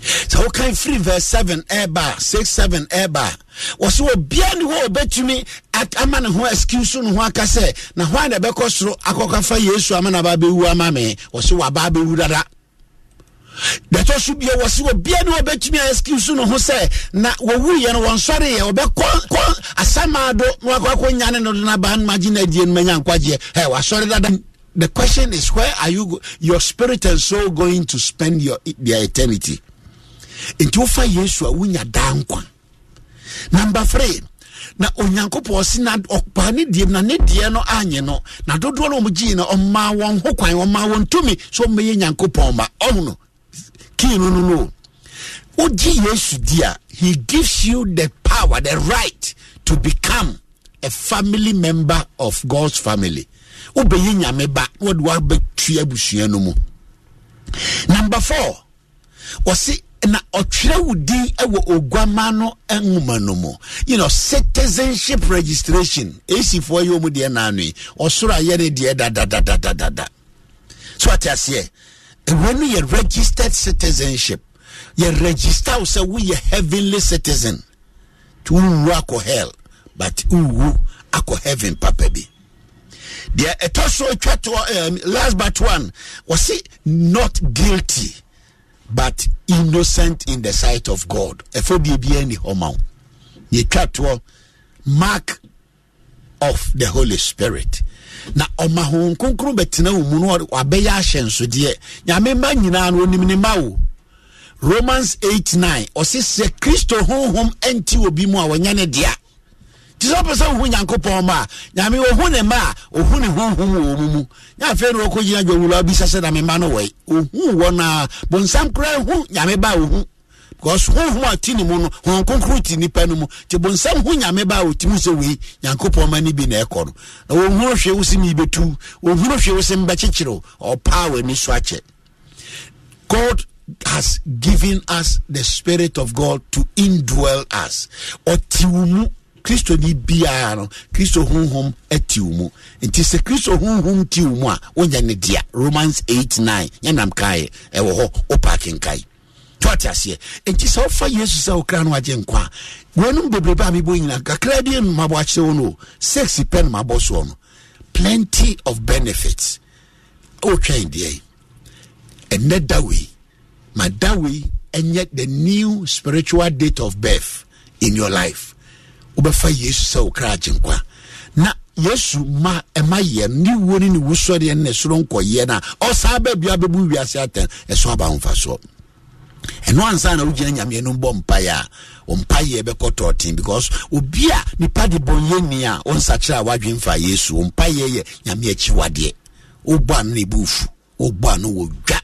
sɛ wokan firi verse 7 ɛba 6 7 ɛba wɔsɛ obia ne hɔ a ɔbɛtumi ama ne ho excuse ne ho aka sɛ na hwan na ɛbɛkɔ soro akɔkafa yesu ama na aba bɛwu ama me. Wɔsɛ waba bɛwu dada dɛtɔ so bia wɔse obia ne wɔbɛtumi a excuse no ho sɛ na wɔwuiɛ no wɔnsɔreyɛ wɔbɛkɔ kɔ asamaado na wakɔakɔ nyane no do nabaa no magye no adie no nkwagyeɛ. Ɛ wasɔre dada. The question is where are you go- your spirit and soul going to spend your their eternity? Nti wofa yesu a wonya daa nkwa. Number three na onyankopɔn ɔse na ɔpaa ne deɛ na ne deɛ no anye no na dodoɔ no ɔmgyii no ɔmaa wɔn ho kwan ɔmaa wɔn tumi sɛ ɔmmɛyɛ nyankopɔn ma. No kii no no no. Wogye yesu di a he gives you the power the right to become a family member of god's family. Wobɛyɛ nyame ba na wɔde woabɛtua abusua no mu. Number four wɔse na ɔtwerɛ wo din wɔ oguama no nwoma no mu. You know citizenship registration esifoɔ yɛ ɔmu deɛ naano yi ɔsoro ayɛ ne deɛ dadadadadada so ate aseɛ ɛwɔ no yɛ registered citizenship yɛ register wo sɛ woyɛ heavenly citizen. Nti wonwu akɔ hell but wonwu akɔ heaven papa bi deɛ ɛtɔ so um, last but one. Wɔse not guilty but innocent in the sight of god? Ɛfɔ deɛ ni hɔ ma mark of the holy spirit. Na ɔma honhom kronkron bɛtena wo mu no wabɛyɛ ahyɛnsodeɛ. Nyame mma nyinaa no onim ne ma wo. Romans 8 9 ɔse sɛ kristo honhom anti obi mu a wɔnyɛ ne dea. Nti sɛ wopɛ sɛ wohu nyankopɔn ma a nyame ɔhu ne ma a ɔhu ne honhom wɔ mu mu. Nyɛ afei na wɔkɔgyina dwawura bisa sɛ na mema no wɔi ɔhu wɔ no bonsam koraa hu nyame ba a because honhom a ti ne mu no honhom kronkron ti nipa no mu. Nti bonsam hu nyame ba a ɔtumi sɛ wei nyankopɔn ma no bi na ɛkɔ no. Na wɔhunu hwee wo sɛ meibɛtu wɔhunu hwee wo sɛ mbɛkyekyere wo ɔpaa w'ani so akyɛ God has given us the Spirit of God to indwell us. Ɔte wo mu kristo ni biara no kristo honhom ati wo mu. Nti sɛ kristo honhom ti wo a wonyɛ ne dea romans 8 9 yɛnam kaeɛ ɛwɔ hɔ wopaake nkae tɔte aseɛ. Nti sɛ wofa yesu sɛ wo kra no agye nkwa a wɔnom bebrebe a mebɔ nyina. Kakra bi no mabɔ akyerɛ wo no o. Sex pɛ no mabɔ soɔ no. Plenty of benefits. Wotwɛn deɛ ɛnɛ da wei. Ma da wei ɛnyɛ the new spiritual date of birth in your life. Wobɛfa yesu sɛ wo kra agye nkwa. Na yesu ma ɛma yɛ ne wuo ne ne wusɔreɛ no ne ɛsoro nkɔyɛ no a ɔsaa ba bia bɛbu wiase atɛn ɛso aba mfa soɔ ɛno ansa na wogyina nyameɛ no bɔ mpaeɛ a wo mpaeɛ bɛkɔ tɔɔten because obi a nipa de bɔnyɛni a wonsakyerɛ a woadwen fa yesu wo mpaeɛ yɛ nyame akyiwadeɛ. Wobɔ ano na ɛbɛfu wobɔ ano wɔ dwa.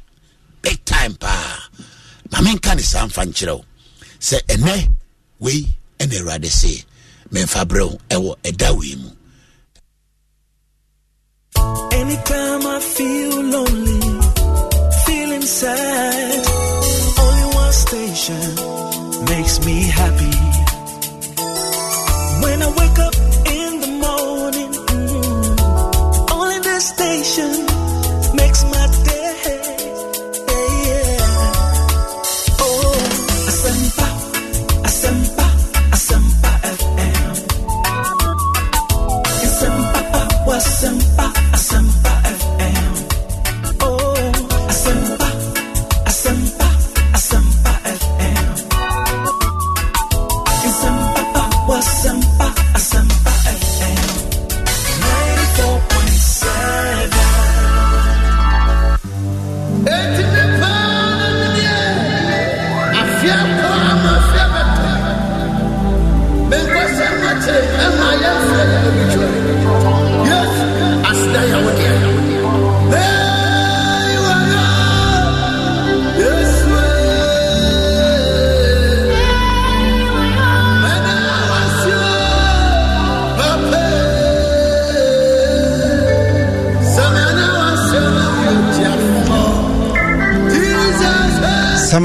Big time paa. Ma menka ne saa mfa nkyerɛ wo. Sɛ ɛnɛ wei ɛna awurade se memfa berɛ wo ɛwɔ ɛda wei mu. Anytime I feel lonely, feeling sad, station makes me happy. When I wake up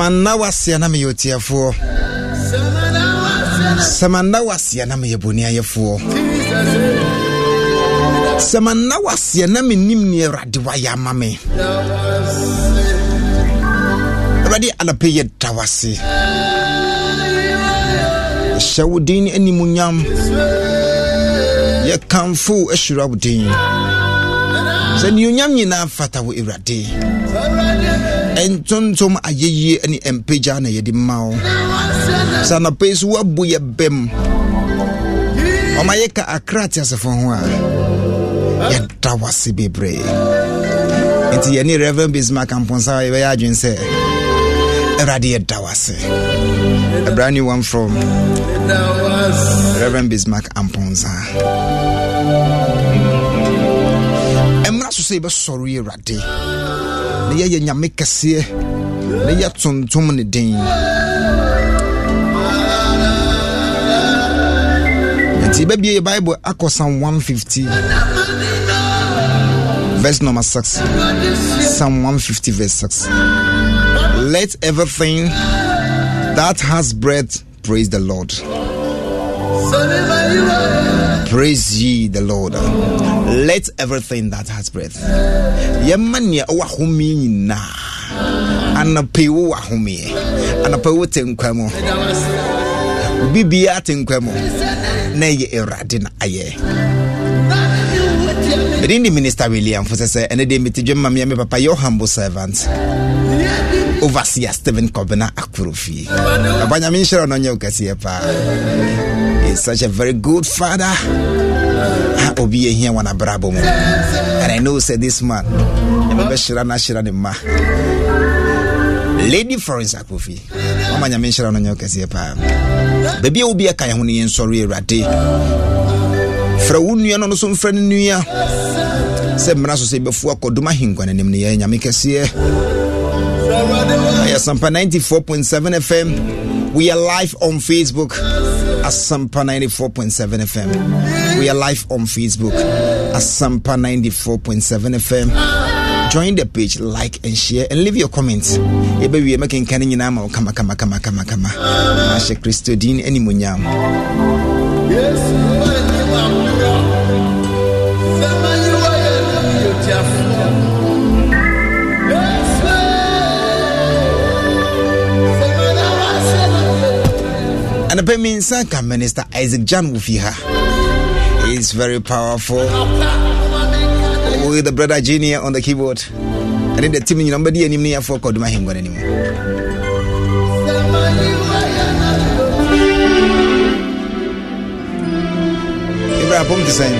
samanna waseɛ na meyɛ otiafoɔ samanna waseɛ na meyɛ boniayɛfoɔ samanna waseɛ na menim ne awurade wayɛ ama me awurade anapɛ yɛ da wase ɛhyɛ wo din animunyam yɛkamfo ahyira wo din sɛ neonyam nyinaa fata wo awurade ɛntontom ayɛyie ne mpagya na yɛde ma wo. Sɛ anapa yi so woabu yɛ bɛm ɔma yɛka akra te asefo ho a yɛda wase bebree. Nti yɛne reverend bismark amponsa a yɛbɛyɛ adwene sɛ awurade yɛda wase a brand new one from reverend bismark amponsa ɛmmra so sɛ yɛbɛsɔre yɛ awurade nyame kɛseɛ. Ne den nti yɛ bible akɔ psalm 150 verse number 6 psalm 150 verse 6 let everything that has breath praise the lord praise ye the lord. Let everything that has breath. Yɛma nea ɛwɔ ahomeɛ nyinaa anapɛ wo wɔ ahomeɛ anapɛ wo te nkwa mu biribiaa te na ɛyɛ awurade na ayɛ mede ne minister william fo sɛ sɛ ɛne deɛ mete papa yɛ humble servant overseer Stephen Kobena Akurufi. Abanya minshira no kɛseɛ paa He's such a very good father. Obi ehia wana mu mo. And I know said this man. Ebe shira na shira ne ma. Lady Florence Akurufi. Abanya minshira no nyoka pa. Baby wobi ɛka yɛ ho ne yensori awurade. frɛ wo nua no no so mfra ne nua. Sɛ mmara so sɛ bɛfu akɔdom ahengua no anim ne yɛ nyame kɛseɛ ɛyɛ sampa 94.7 fm we are live on facebook. Asampa 94.7 fm we are live on facebook. Asampa 94.7 fm join the page like and share and leave your comments. Yɛbɛwie mɛkenka no nyinaa ma wo kama kama kama kama kama. Na ahyɛ kristo din animonyam anapɛ mi nsa ka minister isaac jan wofi ha is very powerful. With the brother junior on the keyboard. Ɛne the team mbɛde anim ne yɛfoɔ kɔdom ahengua no anim Ibra apom te sɛn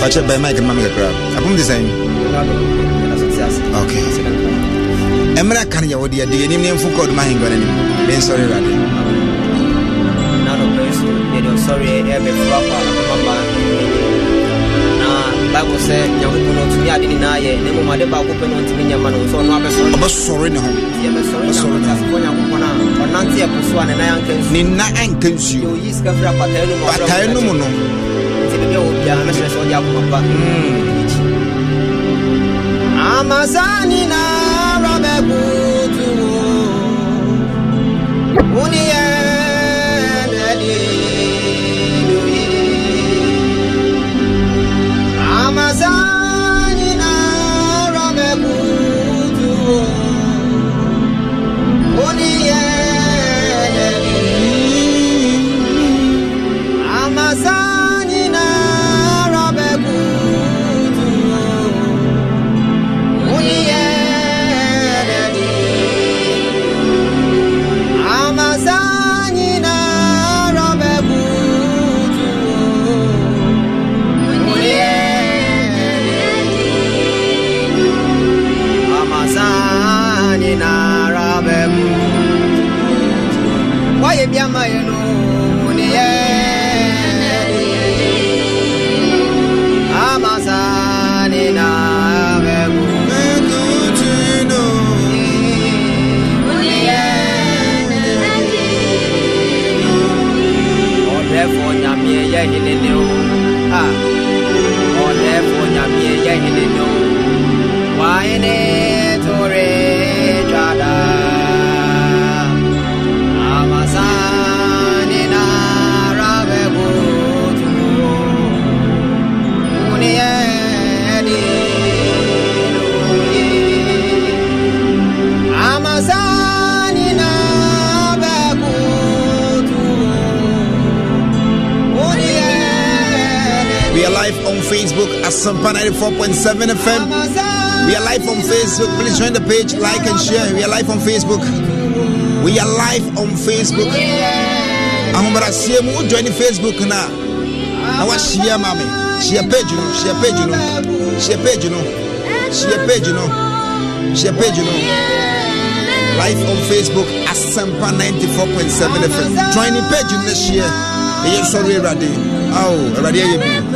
fakyɛ bɛn mike no ma me kakra apom te sɛn okay ɛmmerɛ ka no yɛwɔ deɛ de yɛnim ne mfo kɔdoma ahengua no anim mensɔre awurade na so yɛde ɔsɔre na bible sɛ nyankopɔn no ɔtumi ade nyinaa yɛ na mmom ade baako pɛ no ɔntumi nyɛma no nso ɔno abɛsɔre ɔbɛsɔre ne ho yɛbɛsɔre nyankopɔn nyankopɔn a ɔnante ɛpo so a ne nan anka nsuo ne nna anka nsuo ɔyi sika firi apatae no mu no mu no nti baabi a wɔ biara mɛhyerɛ sɛ ɔde akoma pa amasani ṣẹ́gun tù. yɛn a ɔdɛɛfoɔ nyameɛ yɛn ne ne ho waayɛ ne. Facebook at Sampa 94.7 FM. We are live on Facebook. Please join the page, like and share. We are live on Facebook. We are live on Facebook. ahobrɛaseɛ mu wojoine facebook no a na woahyia ma me hyia page no hyia page no hyia page no hyia page no hyia page no live on facebook asampa 94.7 fm join the page no na hyia ɛyɛ sɔre awurade ao awurade bi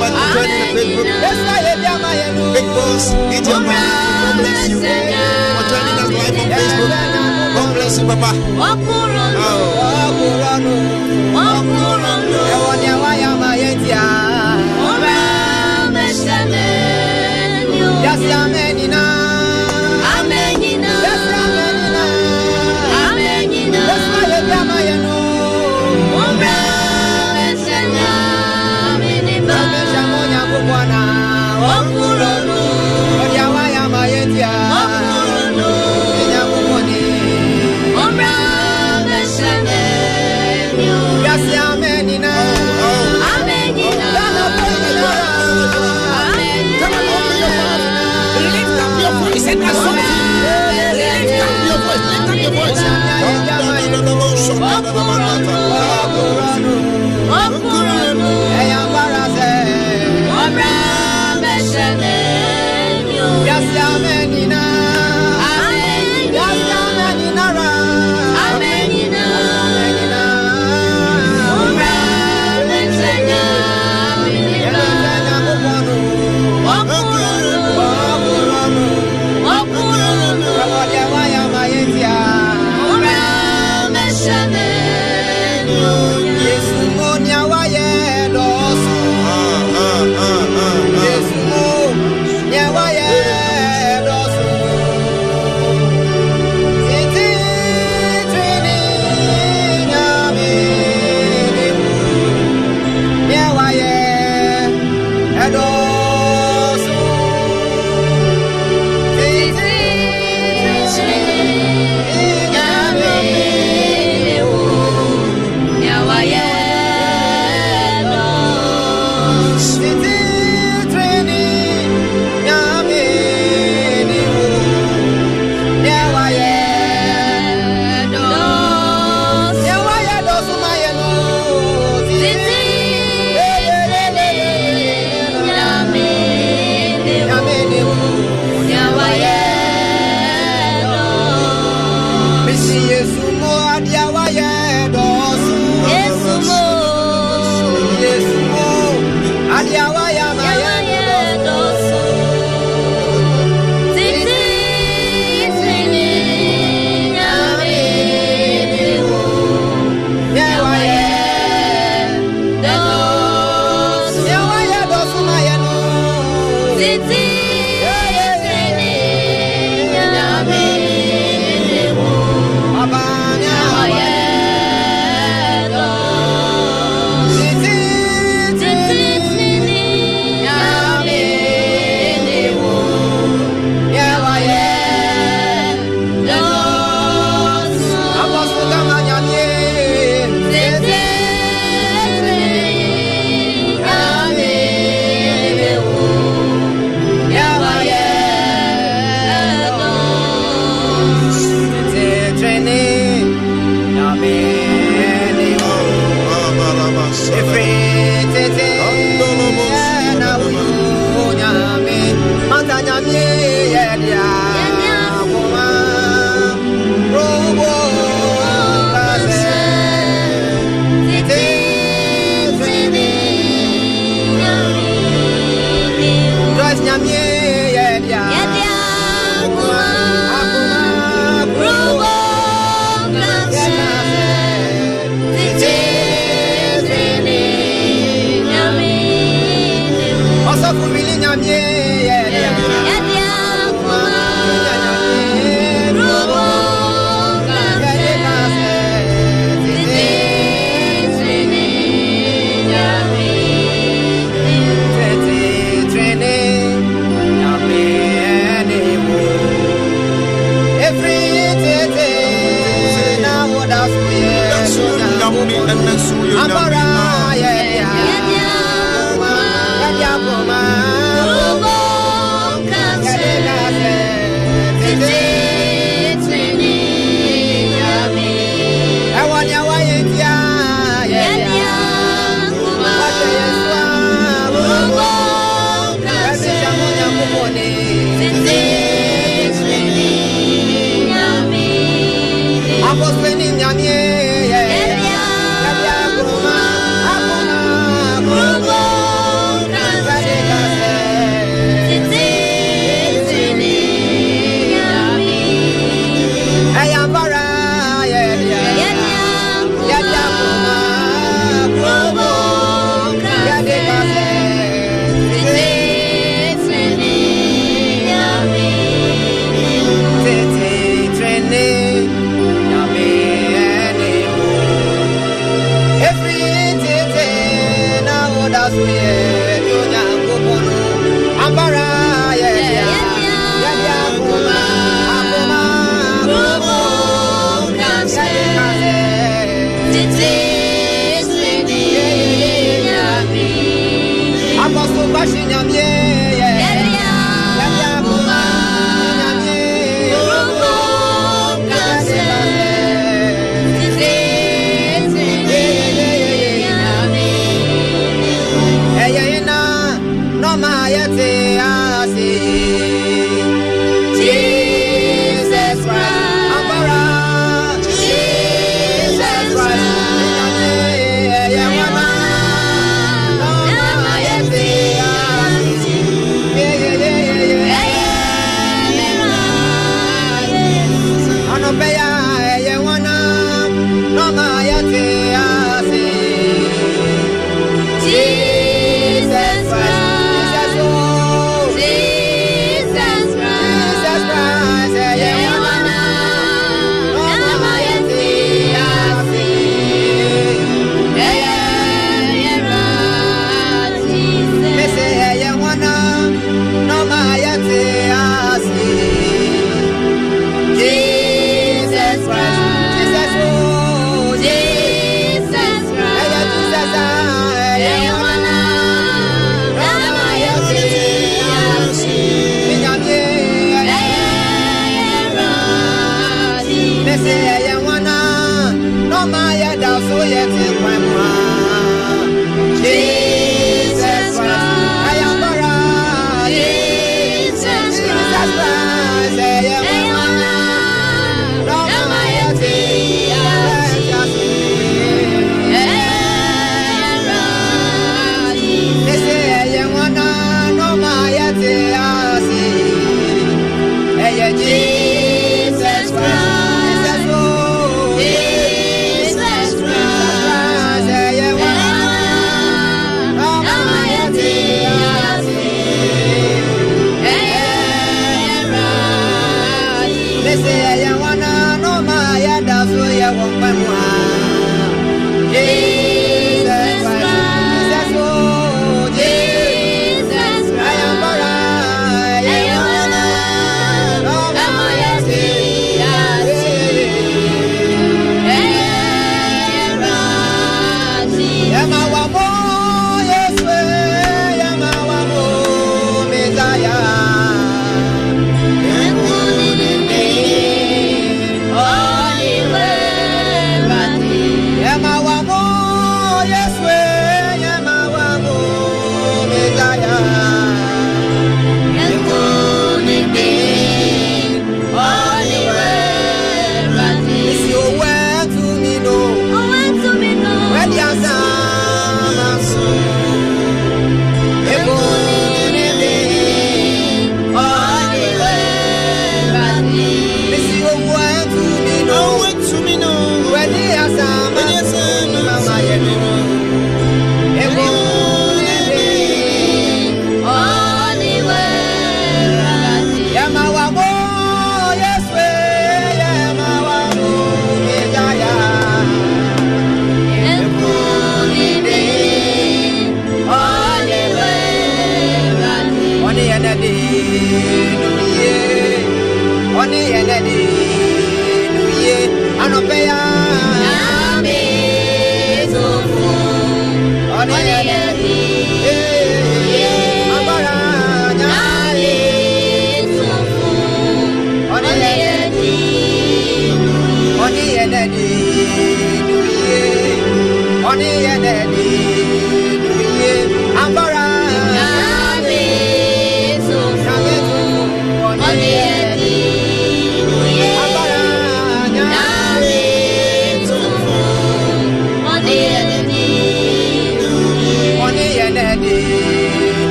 woman who joined the Facebook. Big boss, your Mali, God bless you. for joining us live on Facebook. God bless you, Papa. Oh. Yes, amen.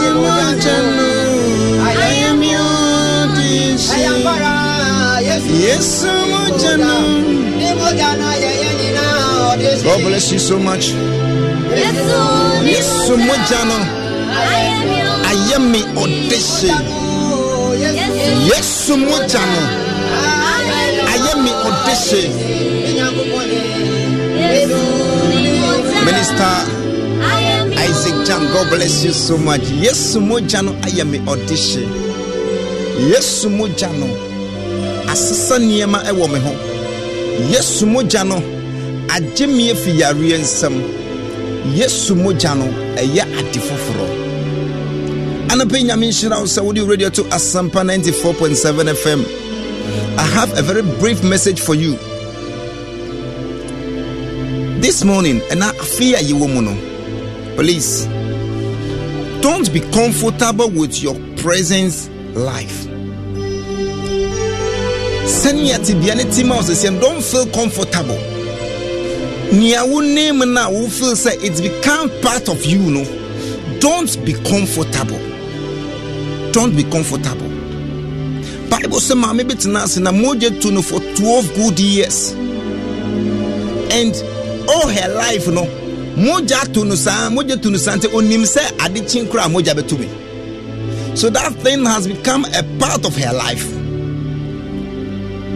simajanu ayamyoti si yesu mujanu God bless you so much. Yesu mujanu ayami odesi Yesu mujanu ayami odesi Minister. Jam, God bless you so much. Yes, Mojano, I am audition. Yes, Mojano, Asisa Niema, a woman home. Yes, Mojano, a Jimmy Fiarian Sam. Yes, Mojano, a ya atifoforo. Anape Yaminshira, Saudi Radio to Asampa 94.7 FM. I have a very brief message for you. This morning, and I fear you, woman. Police don't be comfortable with your present life. Sɛnea tebea ne ti ma wo sɛsiɛ don't feel comfortable. Nea wo name no a wo feel sɛ it become part of you no? Don't be comfortable. Don't be comfortable. Bible sɛ maame bi tena ase na mogya tu no for 12 good years. And all her life no mogya to no saa mogya to no saa nti onim sɛ ade kyen koraa mogya bɛto me so that thing has become a part of her life.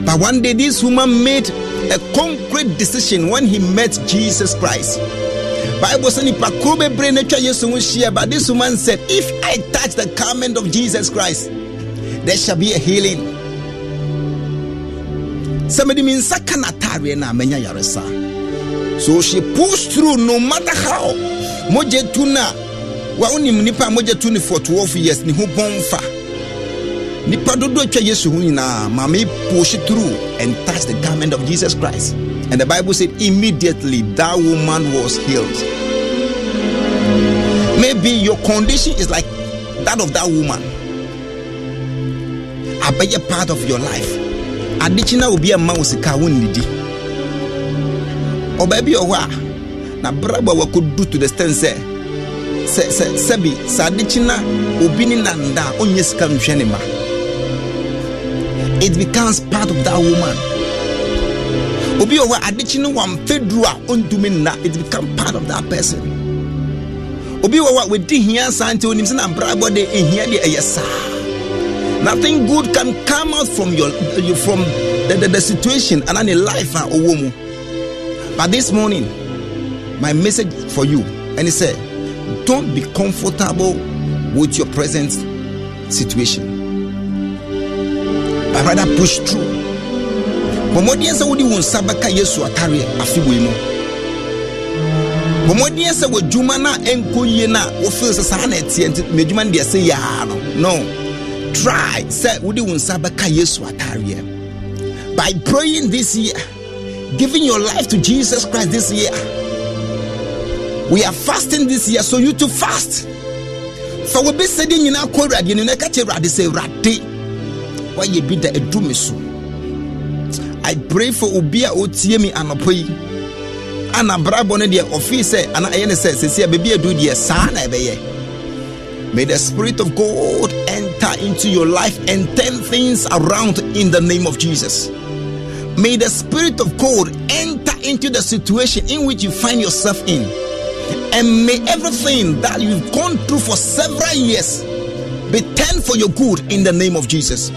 But one day this woman made a concrete decision when he met jesus christ. Bible sɛ nipa bebree na atwa yesu ho hyia but this woman said if i touch the garment of jesus christ there shall be a healing. Sɛ mede me nsa ka n'ataareɛ no a manya yaresa so she pushed through no matter how. Mogya tu no a wa wonim nipa a mogya tu no for 12 years ne ho bɔn fa nipa dodo atwa yesu ho nyinaa push through and touch the garment of jesus christ. And the bible said immediately that woman was healed. Maybe your condition is like that of that woman. Abɛyɛ part of your life. Adekyi na obi amma wo sika a ɔbaa bi wɔ hɔ a na brabɔ a wakɔdu to the stand sɛ sɛ sɛ sɛbi na obi ne nanda a ɔnyɛ sika nhwɛ ne ma. It becomes part of that woman. Obi wɔ hɔ a adekyi no wamfɛ a ɔntumi nna it become part of that person. Obi wɔ hɔ a wɔdi hia saa onim sɛ na brabɔ de ehia deɛ ɛyɛ saa. Nothing good can come out from your from the, the, the situation and any life a ɔwɔ mu but this morning my message for you and it said don't be comfortable with your present situation. But rather push through. Bɔmmɔden sɛ wode wo nsa bɛka yesu atareɛ afe wei mu bɔmmɔden sɛ w'adwuma no a ɛnkɔ yie no a wofeel sɛ saa na ɛteɛ nti m'adwuma no deɛ sɛ yaa no no. Try. Sɛ wode wo nsa bɛka yesu atareɛ by praying this year giving your life to jesus christ this year. We are fasting this year so you to fast. Fa wɔbɛsɛde nyinaa kɔ awurade no na ɛka kyɛ awurade sɛ awurade woayɛ bi da ɛdu me so i pray for Ubia a ɔtie me anɔpɔ yi ana brabɔ no deɛ ɔfii sɛ ana ɛyɛ ne sɛ sɛsi a baabi may the spirit of god enter into your life and turn things around in the name of jesus may the spirit of god enter into the situation in which you find yourself in. And may everything that you've gone through for several years be turned for your good in the name of jesus.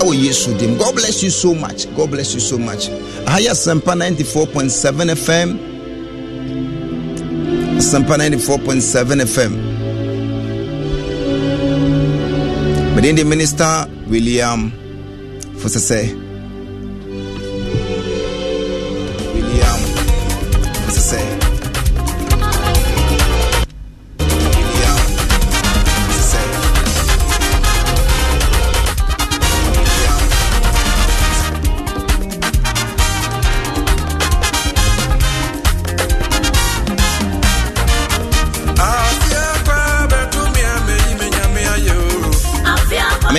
No god bless you so much. God bless you so much. Aha yɛ asɛmpa 94.7 fm asɛmpa 94.7 fm mede the minister william fosɛsɛ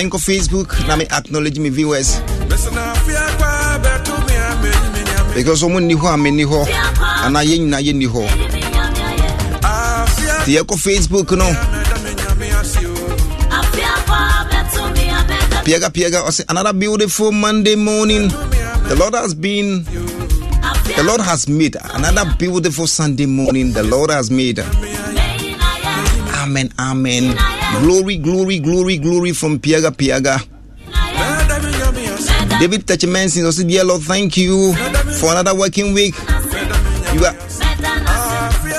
menkɔ facebook na me acknowledge me viewers. Because ɔmo nni hɔ a menni hɔ anaa yɛn nyinaa yɛnni hɔ nti yɛkɔ facebook no. Piaga piaga ɔsɛ another beautiful monday morning. The lord has been the lord has made another beautiful sunday morning. The lord has made. Amen amen glory glory glory glory from piaga piaga david tachimensin also dear lord thank you for another working week you are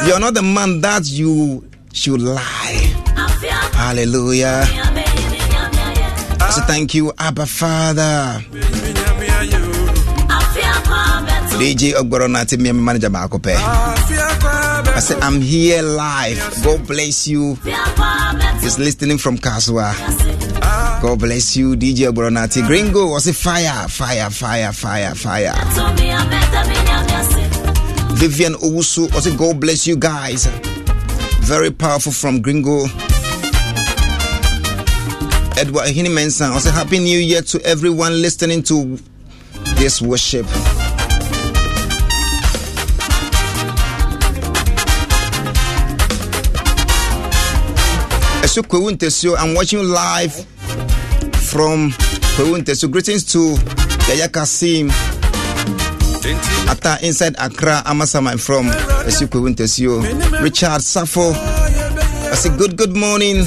you are not the man that you should lie hallelujah so thank you abba father DJ Ogboronati, me manager. I said, I'm here live. God bless you. He's listening from Kasoa. God bless you, DJ Ogboronati. Gringo was a fire, fire, fire, fire, fire. Vivian Owusu was a God bless you guys. Very powerful from Gringo. Edward Hinimensan also happy new year to everyone listening to this worship. Esu Kwewu Ntesio, I'm watching you live from Kwewu Ntesio. Greetings to Yaya Kasim. Ata inside Accra, Amasama from Esu. Richard Safo. I say good good morning.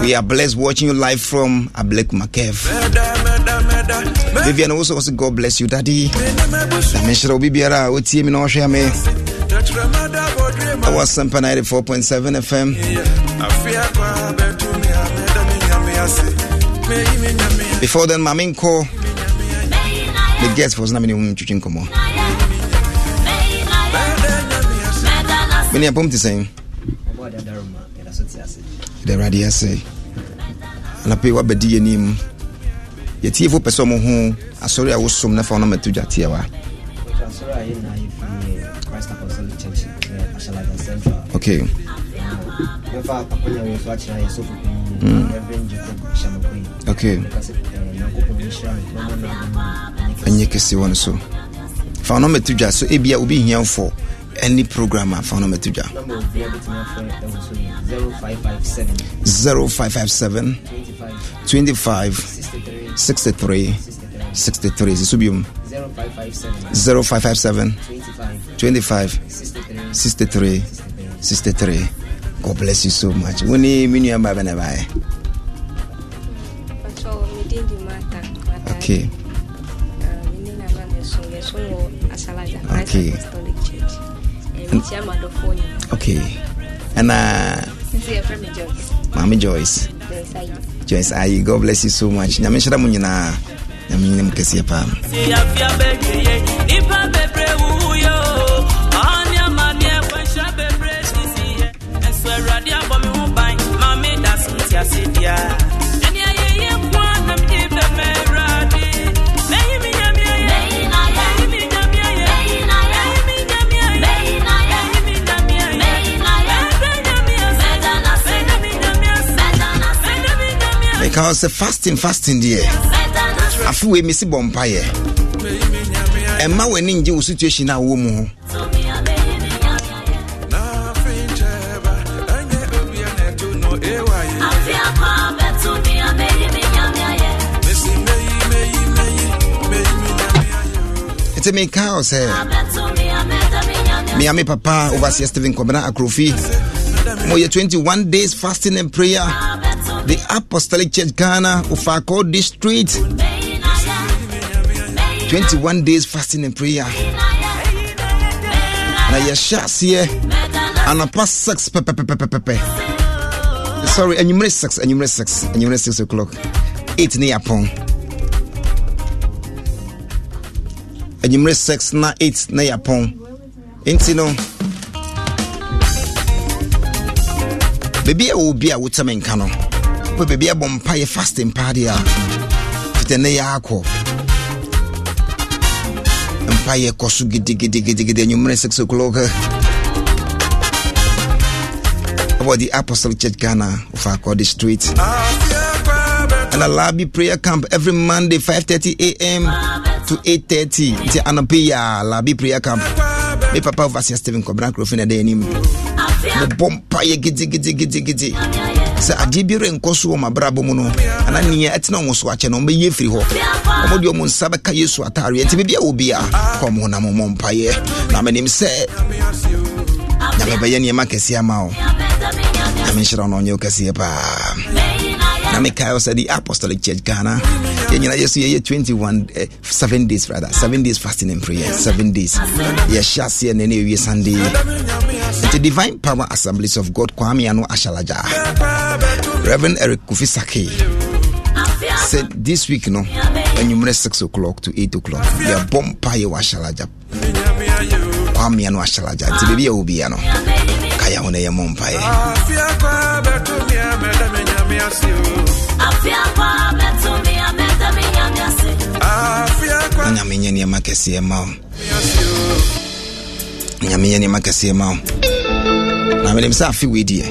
We are blessed watching you live from Ablek Makev. Vivian also also God bless you, Daddy. Me. ɛwɔ sɛmpa 94.7 fm before then maame the guest fo so na mene hu twitwi nkɔmmɔ mene apɔm te sɛn ɛdɛ awurade ase anapɛ woabɛdi yɛnim yɛtiefo pɛ sɛ ɔmo ho asɔre a wosom na fa wo no matu gyateɛ wa okay. Mm. okay. Ɛnyɛ kɛse wɔ no so. Fa wo no mato dwa so ebia obi hiamfo any program a fa wo no dwa 0557 25 63 63 sɛ so biom 0557 25 63 63 god bless you so much. Wo ne me bɛne baɛ okay okay okay ɛna maame joyce. Joyce ayi. God bless you so much. Nyame nhyira mo nyinaa. Nyame nyina mu kɛseɛ paa meka sɛ fasting fasting deɛ afe wei mesi bɔ mpayɛ ɛma w'ani ngye wo situation a wɔ mu. Ho nti meka ɔ sɛ mea me papa overseer stephen kɔbena akrofi. Moyɛ 21 days fasting and prayer. The apostolic church ghana ofako district. 21 days fasting and prayer. Na yɛhyɛ aseɛ eh? anapa 6 pɛpɛpɛpɛpɛ sorry anwummerɛ 6 anwummerɛ 6 anwummerɛ 6 o'clock. 8 ne yɛapɔn anwummerɛ 6 na 8 na yɛapɔn nti no. Baabi a wɔ bi ah. a wotɛme nka pɛ baabi abɔ mpa yɛ fasting paa deɛ a fitɛ ne yɛ akɔ mpa yɛ kɔ so gidigidigidigidi anwummerɛ 6 o'clock eh. about the Apostolic Church Ghana of Akodi Street. And a lobby prayer camp every Monday 5:30 a.m. to 8:30. It's an apia lobby prayer camp. Me papa overseer Stephen Kobran Krofin ade anim. Mo bompa ye gidi gidi gidi gidi. sɛ adeɛ bi renkɔ so wɔ mabrabɔ mu no ana nea ɛtena ɔmo so akyɛ no ɔmbɛyɛ firi hɔ ɔmo ɔmo nsa bɛka yesu ataareɛ nti bibia a wɔ bia kɔ mo na momɔ mpayɛ na menim sɛ nyame bɛyɛ nneɛma kɛseɛ ama wo na nhyira wo na ɔnyɛ wo kɛseɛ paa na mekae sɛ the apostolic church ghana yɛnyina yɛ so yɛyɛ 21 uh, 7 days rather 7 days fasting and prayer 7 days. Yɛhyɛ aseɛ ne ne ɛwie sunday. Nti divine power assemblies of god kwame ano ahyalagya reverend eric kofi sake said this week no anwummerɛ 6 o'clock to 8 o'clock yɛbɔ mpa yɛ wɔ ahyalagya kwame ano ahyalagya nti baabi a wɔbia no ka ho mpaeɛ na nyame nyɛ nneɛma kɛseɛ ma wo nyame yɛ nneɛma kɛseɛ ma wo na menim sɛ afe wei deɛ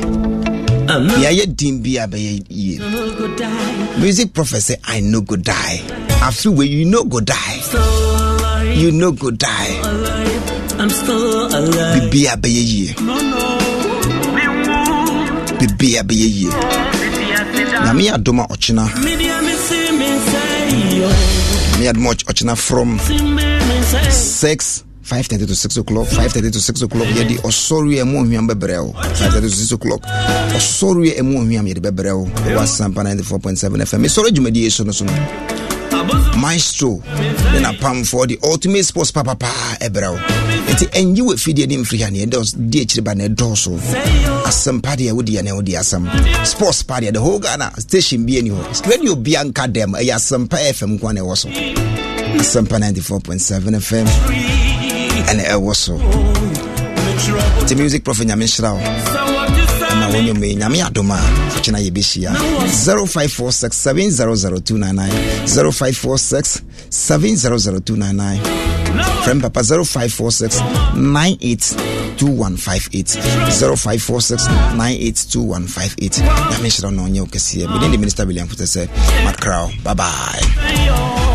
yɛayɛ din bi a bɛyɛ yie music prophet sɛ i no go die. Afe wei you no go die. You no go die. Bibia bɛyɛ yie bibia bɛyɛ yie nyame adom a ɔkyena. Me adom a ɔkyena from 6 5:30 to 6 o'clock 5:30 to 6 o'clock yɛde ɔsɔre a ɛmu ohwiam bɛbrɛ wo. 5:30 to 6 o'clock. Ɔsɔre a ɛmu ohwiam yɛde bɛbrɛ wo. Ɛwɔ asampa 94.7 fm mesɔre dwumadie so no so no maestro ne napamfoɔ de ultimate sports papapaa ɛbrɛ eh, wo nti ɛnyi wɔ afidie ne mfiri eh, ha ne ɛdi akyiri ba na ɛdɔɔso eh, oh. asɛm pa asɛm sports pa deɛ the whole ghana station bi ani hɔ radio bia nka dɛm ɛyɛ asɛmpa fm nko na ɛwɔ so asɛmpa 94.7 fm ɛne ɛwɔ so nti music prophet nyame nhyira oh. Na wɔnyɛ mu nyame adom a kyena yɛbɛhyia 0546 700299 0546 700299 frɛm papa 0546 982158 0546 982158 nyame wo na ɔnyɛ wo kɛseɛ. Mede de minister william fotɛ sɛ macrow bye bye